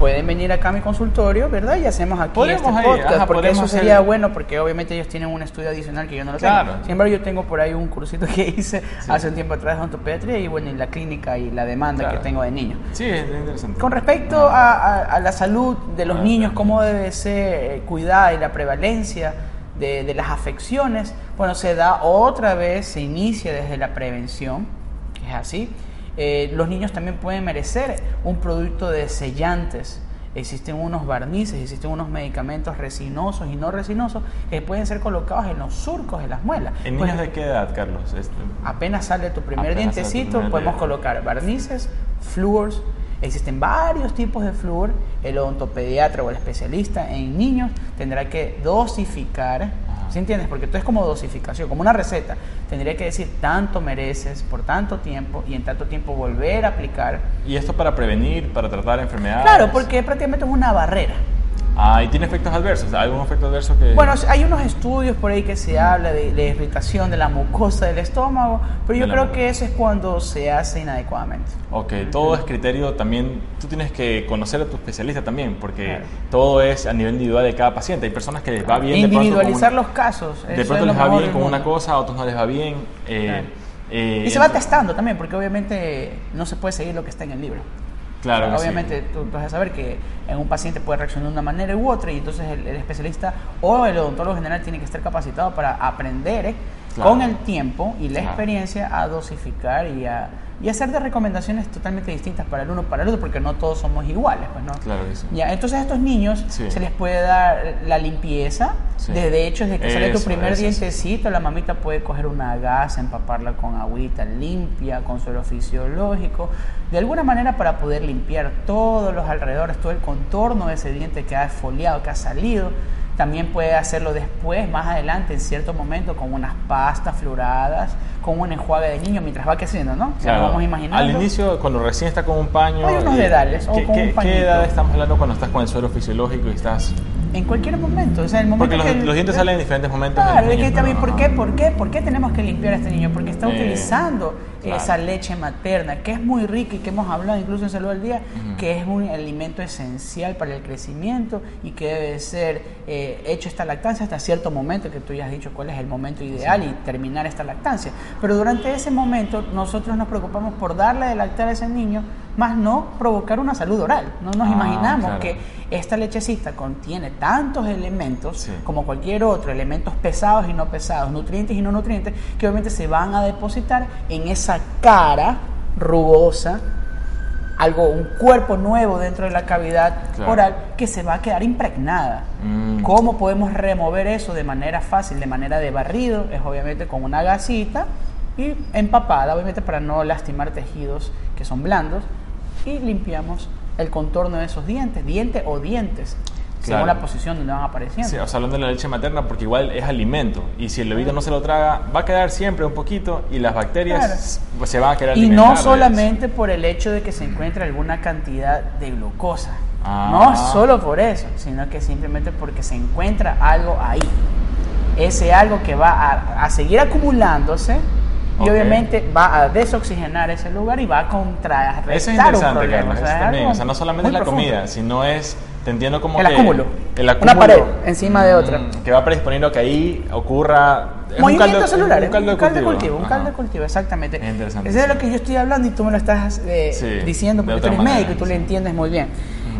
pueden venir acá a mi consultorio, ¿verdad? Y hacemos aquí este podcast, porque eso sería bueno, porque obviamente ellos tienen un estudio adicional que yo no lo tengo. Sin embargo, yo tengo por ahí un cursito que hice hace un tiempo atrás de ontopediatría y bueno, y la clínica y la demanda que tengo de niños. Sí, es interesante. Con respecto a, la salud de los niños, cómo debe ser eh, cuidada y la prevalencia de, de las afecciones, bueno, se da otra vez, se inicia desde la prevención, que es así eh, los niños también pueden merecer un producto de sellantes. Existen unos barnices, existen unos medicamentos resinosos y no resinosos que pueden ser colocados en los surcos de las muelas. ¿En niños de qué edad, Carlos? Este, apenas sale tu primer dientecito, podemos colocar barnices, flúors. Existen varios tipos de flúor. El odontopediatra o el especialista en niños tendrá que dosificar ¿Sí entiendes? Porque esto es como dosificación, como una receta. Tendría que decir tanto mereces por tanto tiempo y en tanto tiempo volver a aplicar. ¿Y esto para prevenir, para tratar enfermedades? Claro, porque prácticamente es una barrera. Ah, ¿y tiene efectos adversos? ¿Algún efecto adverso que...? Bueno, hay unos estudios por ahí que se habla de, irritación de la mucosa del estómago, pero yo creo que eso es cuando se hace inadecuadamente. Ok, todo es criterio también, tú tienes que conocer a tu especialista también, porque todo es a nivel individual de cada paciente. Hay personas que les va bien... Individualizar los casos. De pronto les va bien con una cosa, a otros no les va bien. Eh, eh, y se va testando también, porque obviamente no se puede seguir lo que está en el libro. Claro. obviamente tú, vas a saber que en un paciente puede reaccionar de una manera u otra y entonces el, especialista o el odontólogo general tiene que estar capacitado para aprender ¿eh? con el tiempo y la experiencia a dosificar y a y hacer de recomendaciones totalmente distintas para el uno para el otro, porque no todos somos iguales, pues, ¿no? Claro que sí. Ya, entonces a estos niños se les puede dar la limpieza, de hecho, desde que sale tu primer dientecito, la mamita puede coger una gasa, empaparla con agüita limpia, con suelo fisiológico, de alguna manera para poder limpiar todos los alrededores, todo el contorno de ese diente que ha esfoliado, que ha salido, también puede hacerlo después, más adelante, en cierto momento, con unas pastas floradas, con un enjuague de niño mientras va creciendo, ¿no? Claro. Vamos imaginando. Al inicio, cuando recién está con un paño. Hay unos dedales. ¿qué, o con ¿Qué edad estamos hablando cuando estás con el suelo fisiológico y estás.? En cualquier momento. O sea, el momento Porque los, dientes salen en diferentes momentos. Claro, es que también, ¿por qué? ¿Por qué? ¿Por qué tenemos que limpiar a este niño? Porque está eh, utilizando esa leche materna, que es muy rica y que hemos hablado incluso en Salud al Día, que es un alimento esencial para el crecimiento y que debe ser eh, hecho esta lactancia hasta cierto momento, que tú ya has dicho cuál es el momento ideal y terminar esta lactancia. Pero durante ese momento nosotros nos preocupamos por darle de lactar a ese niño, más no provocar una salud oral. No nos ah, imaginamos que esta lechecita contiene tantos elementos como cualquier otro, elementos pesados y no pesados, nutrientes y no nutrientes, que obviamente se van a depositar en esa cara rugosa, algo, un cuerpo nuevo dentro de la cavidad oral que se va a quedar impregnada. Mm. ¿Cómo podemos remover eso de manera fácil, de manera de barrido? Es obviamente con una gasita y empapada, obviamente para no lastimar tejidos que son blandos, y limpiamos el contorno de esos dientes, diente o dientes según la posición donde van apareciendo. Sí, o sea, hablando de la leche materna, porque igual es alimento, y si el bebito no se lo traga, va a quedar siempre un poquito, y las bacterias pues, se van a quedar Y no solamente por el hecho de que se encuentre alguna cantidad de glucosa, no ah. solo por eso, sino que simplemente porque se encuentra algo ahí. Ese algo que va a, seguir acumulándose, y obviamente va a desoxigenar ese lugar y va a contrarrestar Eso es interesante, Carlos. o sea, no solamente es la comida, sino es te entiendo como el que acúmulo. El acúmulo. Una pared encima de otra. Mm, que va predisponiendo que ahí ocurra. Movimientos celulares. Un caldo, de cultivo. Un caldo de cultivo, exactamente. Es interesante. Eso es de lo que yo estoy hablando y tú me lo estás eh, diciendo porque tú eres médico y tú lo entiendes muy bien.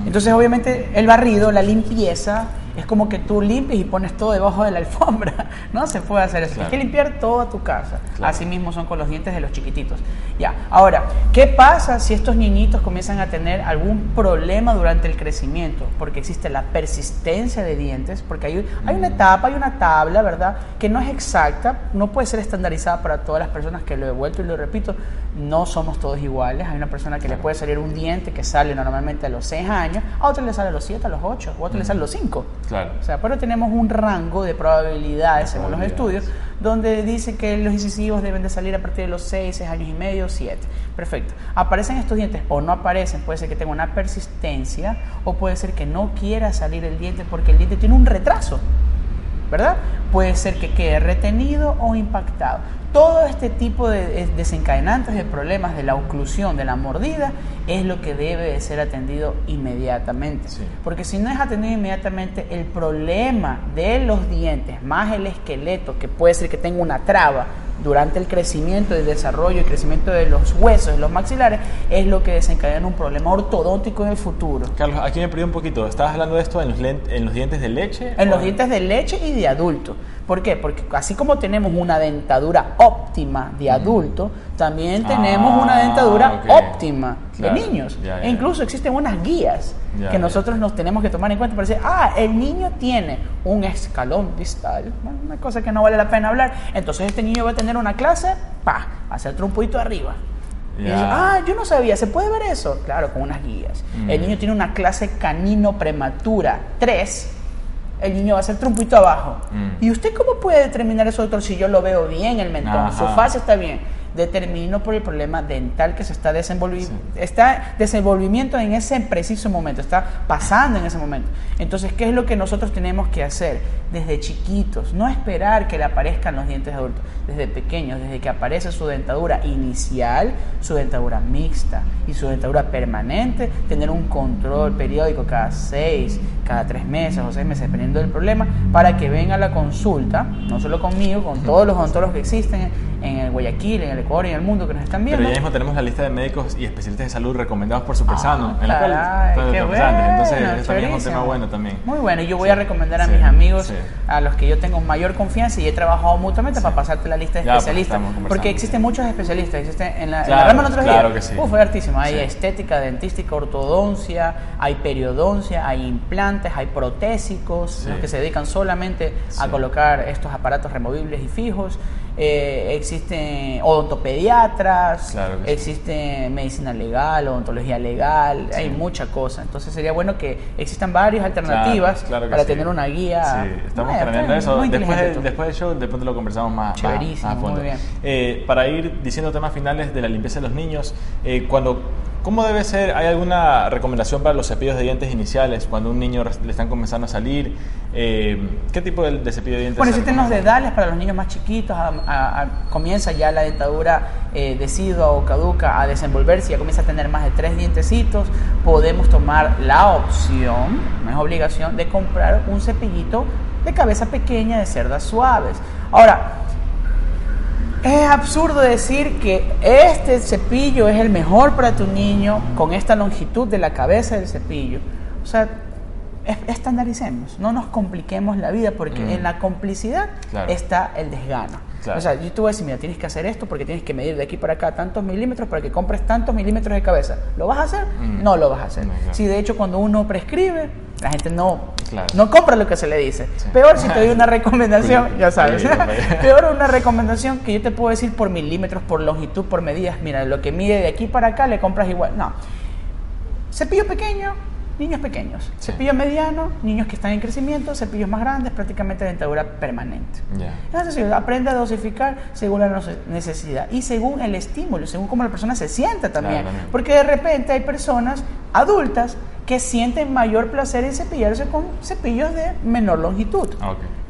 Entonces, obviamente, el barrido, la limpieza, es como que tú limpias y pones todo debajo de la alfombra. [laughs] No se puede hacer eso. Hay que limpiar toda tu casa. Así mismo son con los dientes de los chiquititos. Ya. Ahora, ¿qué pasa si estos niñitos comienzan a tener algún problema durante el crecimiento? Porque existe la persistencia de dientes, porque hay, hay una etapa, hay una tabla, ¿verdad? Que no es exacta, no puede ser estandarizada para todas las personas que lo he vuelto y lo repito. No somos todos iguales. Hay una persona que le puede salir un diente que sale normalmente a los 6 años, a otro le sale a los 7, a los 8, a otro le sale a los 5. Claro. O sea, pero tenemos un rango de probabilidades según los estudios donde dice que los incisivos deben de salir a partir de los 6, 6 años y medio, 7. Perfecto. Aparecen estos dientes o no aparecen, puede ser que tenga una persistencia o puede ser que no quiera salir el diente porque el diente tiene un retraso. ¿Verdad? Puede ser que quede retenido o impactado. Todo este tipo de desencadenantes de problemas de la oclusión, de la mordida, es lo que debe de ser atendido inmediatamente. Porque si no es atendido inmediatamente, el problema de los dientes, más el esqueleto, que puede ser que tenga una traba, durante el crecimiento, el desarrollo y crecimiento de los huesos, de los maxilares, es lo que desencadena un problema ortodóntico en el futuro. Carlos, aquí me perdí un poquito. ¿Estabas hablando de esto en los, en los dientes de leche? En los dientes de leche y de adulto. ¿Por qué? Porque así como tenemos una dentadura óptima de adulto, también tenemos una ah, dentadura óptima de niños. e incluso existen unas guías que nosotros nos tenemos que tomar en cuenta para decir, ah, el niño tiene un escalón distal, una cosa que no vale la pena hablar. Entonces este niño va a tener una clase, pa, hacer poquito arriba. Y dice, ah, yo no sabía, ¿se puede ver eso? Claro, con unas guías. El mm. niño tiene una clase canino prematura 3 el niño va a ser trumpito abajo. Mm. ¿Y usted cómo puede determinar eso, doctor, si yo lo veo bien el mentón? Su fase está bien determinó por el problema dental que se está desenvolviendo, está desenvolvimiento en ese preciso momento, está pasando en ese momento. Entonces, ¿qué es lo que nosotros tenemos que hacer desde chiquitos? No esperar que le aparezcan los dientes adultos, desde pequeños, desde que aparece su dentadura inicial, su dentadura mixta y su dentadura permanente, tener un control periódico cada seis, cada tres meses o seis meses, dependiendo del problema, para que venga la consulta, no solo conmigo, con todos los odontólogos que existen en el Guayaquil, en el Ecuador y en el mundo que nos están viendo. Pero ya mismo tenemos la lista de médicos y especialistas de salud recomendados por Supersano, ah, en la cual qué bueno, Entonces, también es un tema bueno también. Muy bueno, y yo voy a recomendar a mis amigos, a los que yo tengo mayor confianza y he trabajado mutuamente para pasarte la lista de pues, especialistas. porque existen muchos especialistas, existen en la, claro, en la rama claro que sí. Uf, hartísimo. Hay estética, dentística, ortodoncia, hay periodoncia, hay implantes, hay protésicos, los que se dedican solamente a colocar estos aparatos removibles y fijos eh, existen odontopediatras, existe medicina legal, odontología legal, hay mucha cosa. Entonces sería bueno que existan varias alternativas para tener una guía. Sí, estamos planeando eso. Después, después del show, después lo conversamos más, Chéverísimo, Muy bien. Eh, para ir diciendo temas finales de la limpieza de los niños, eh, cuando ¿Cómo debe ser? ¿Hay alguna recomendación para los cepillos de dientes iniciales cuando un niño le están comenzando a salir? Eh, ¿Qué tipo de, cepillo de dientes? Bueno, existen los dedales para los niños más chiquitos. comienza ya la dentadura eh, decidua o caduca a desenvolverse, ya comienza a tener más de tres dientecitos. Podemos tomar la opción, no es obligación, de comprar un cepillito de cabeza pequeña de cerdas suaves. Ahora, es absurdo decir que este cepillo es el mejor para tu niño con esta longitud de la cabeza del cepillo. O sea, estandaricemos, no nos compliquemos la vida, porque mm. en la complicidad está el desgano. O sea, yo te voy a decir, mira, tienes que hacer esto porque tienes que medir de aquí para acá tantos milímetros para que compres tantos milímetros de cabeza. ¿Lo vas a hacer? Mm. No lo vas a hacer. Si de hecho cuando uno prescribe, la gente no, no compra lo que se le dice. Peor si te doy una [laughs] recomendación, ya sabes. [laughs] Peor una recomendación que yo te puedo decir por milímetros, por longitud, por medidas. Mira, lo que mide de aquí para acá le compras igual. No. Cepillo pequeño, niños pequeños. Cepillo mediano, niños que están en crecimiento. Cepillos más grandes, prácticamente dentadura permanente. Entonces, aprende a dosificar según la necesidad y según el estímulo, según cómo la persona se sienta también. Porque de repente hay personas adultas que sienten mayor placer en cepillarse con cepillos de menor longitud.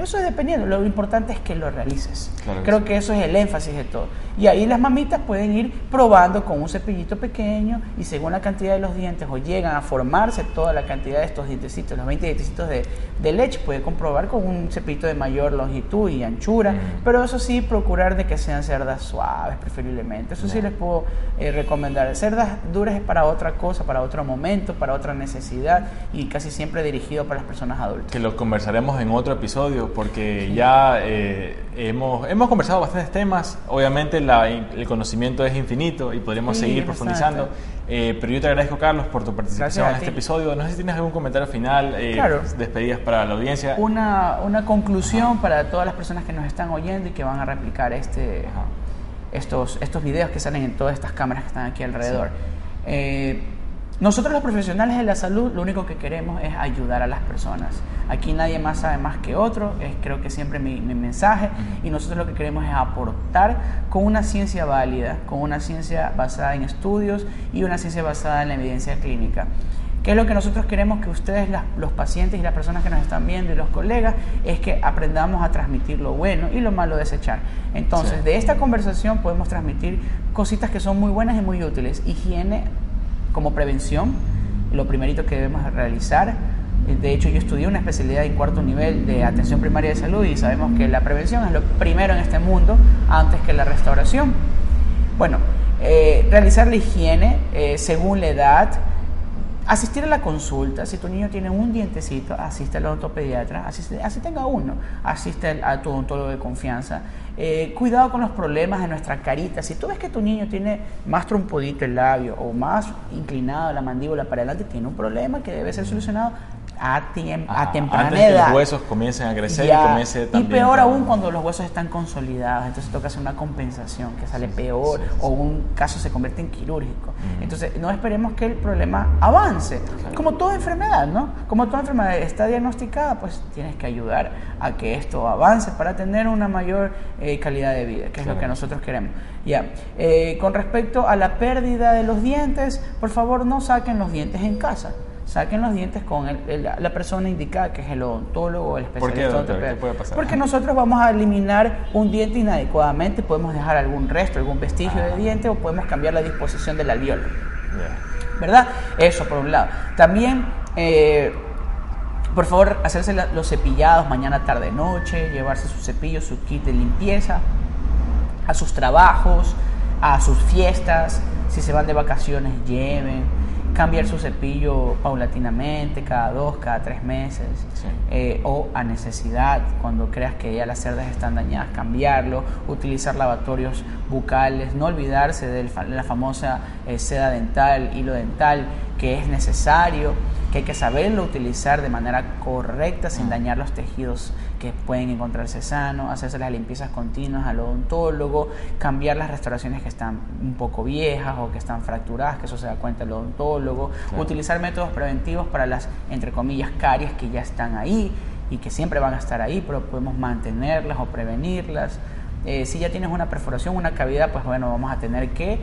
Eso es dependiendo, lo importante es que lo realices. Creo que eso es el énfasis de todo. Y ahí las mamitas pueden ir probando con un cepillito pequeño y según la cantidad de los dientes o llegan a formarse toda la cantidad de estos dientecitos, los 20 dientecitos de, de leche, puede comprobar con un cepillito de mayor longitud y anchura, pero eso sí, procurar de que sean cerdas suaves preferiblemente. Eso sí les puedo eh, recomendar. Cerdas duras es para otra cosa, para otro momento, para otra necesidad y casi siempre dirigido para las personas adultas. Que lo conversaremos en otro episodio porque ya eh, hemos, hemos conversado bastantes temas, obviamente el conocimiento es infinito y podríamos seguir profundizando, eh, pero yo te agradezco Carlos por tu participación en este episodio, no sé si tienes algún comentario final, eh, despedidas para la audiencia. Una, una conclusión para todas las personas que nos están oyendo y que van a replicar este, estos, estos videos que salen en todas estas cámaras que están aquí alrededor. Nosotros los profesionales de la salud lo único que queremos es ayudar a las personas. Aquí nadie más sabe más que otro, es creo que siempre mi, mensaje, y nosotros lo que queremos es aportar con una ciencia válida, con una ciencia basada en estudios y una ciencia basada en la evidencia clínica. ¿Qué es lo que nosotros queremos que ustedes, los pacientes y las personas que nos están viendo y los colegas, es que aprendamos a transmitir lo bueno y lo malo desechar? Entonces, de esta conversación podemos transmitir cositas que son muy buenas y muy útiles. Higiene como prevención, lo primerito que debemos realizar. De hecho, yo estudié una especialidad en cuarto nivel de atención primaria de salud y sabemos que la prevención es lo primero en este mundo antes que la restauración. Bueno, eh, realizar la higiene eh, según la edad, asistir a la consulta, si tu niño tiene un dientecito, asiste al ortopediatra, asiste, así tenga uno, asiste a tu odontólogo de confianza. Eh, cuidado con los problemas de nuestra carita. Si tú ves que tu niño tiene más trompodito el labio o más inclinado la mandíbula para adelante, tiene un problema que debe ser solucionado a, a temprana antes que los huesos comiencen a crecer y comience también. Y peor aún cuando los huesos están consolidados, entonces toca hacer una compensación que sale peor o un caso se convierte en quirúrgico. Entonces no esperemos que el problema avance. Como toda enfermedad, ¿no? Como toda enfermedad está diagnosticada, pues tienes que ayudar a que esto avance para tener una mayor eh, calidad de vida, que es lo que nosotros queremos. Ya. Eh, con respecto a la pérdida de los dientes, por favor no saquen los dientes en casa saquen los dientes con la persona indicada, que es el odontólogo o el especialista. ¿Por qué, puede pasar? Porque nosotros vamos a eliminar un diente inadecuadamente, podemos dejar algún resto, algún vestigio de diente o podemos cambiar la disposición del alveolo. ¿Verdad? Eso por un lado. También, eh, por favor, hacerse los cepillados mañana, tarde, noche, llevarse su cepillo, su kit de limpieza, a sus trabajos, a sus fiestas, si se van de vacaciones, lleven cambiar su cepillo paulatinamente, cada dos, cada tres meses, eh, o a necesidad, cuando creas que ya las cerdas están dañadas, cambiarlo, utilizar lavatorios bucales, no olvidarse de la famosa eh, seda dental, hilo dental, que es necesario, que hay que saberlo utilizar de manera correcta sin dañar los tejidos que pueden encontrarse sanos, hacerse las limpiezas continuas al odontólogo, cambiar las restauraciones que están un poco viejas o que están fracturadas, que eso se da cuenta el odontólogo, utilizar métodos preventivos para las, entre comillas, caries que ya están ahí y que siempre van a estar ahí, pero podemos mantenerlas o prevenirlas. Eh, si ya tienes una perforación, una cavidad, pues bueno, vamos a tener que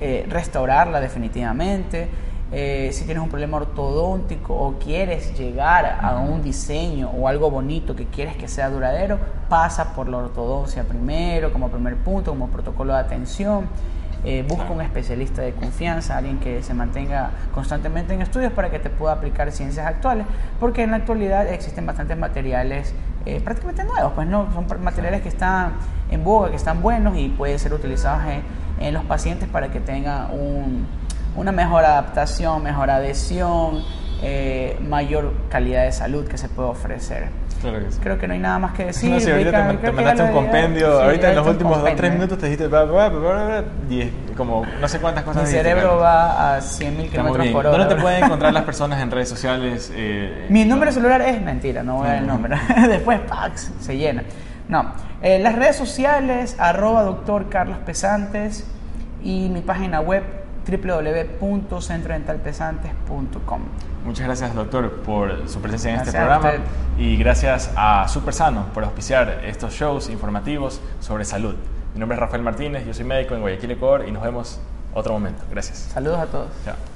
eh, restaurarla definitivamente. Eh, si tienes un problema ortodóntico o quieres llegar a un diseño o algo bonito que quieres que sea duradero, pasa por la ortodoncia primero, como primer punto, como protocolo de atención. Eh, busca un especialista de confianza, alguien que se mantenga constantemente en estudios para que te pueda aplicar ciencias actuales, porque en la actualidad existen bastantes materiales eh, prácticamente nuevos, pues no, son materiales que están en boga, que están buenos y pueden ser utilizados en, en los pacientes para que tengan un, una mejor adaptación, mejor adhesión eh, mayor calidad de salud que se puede ofrecer. Claro que sí. Creo que no hay nada más que decir. No, si ahorita te, te mandaste un compendio, sí, ahorita en los últimos compendio. 2-3 minutos te dijiste bla, bla, bla, bla, bla, y como no sé cuántas cosas Mi cerebro va a 100.000 Está muy kilómetros por hora. ¿Dónde te pueden encontrar las personas en redes sociales? Eh, Mi número celular es mentira, no voy a dar el número. [laughs] Después, Pax, se llena. No. Eh, las redes sociales, arroba doctor Carlos Pesantes y mi página web www.centrodentalpesantes.com. Muchas gracias, doctor, por su presencia en este Gracias programa y gracias a Supersano por auspiciar estos shows informativos sobre salud. Mi nombre es Rafael Martínez, yo soy médico en Guayaquil, Ecuador y nos vemos otro momento. Gracias. Saludos a todos. Chao.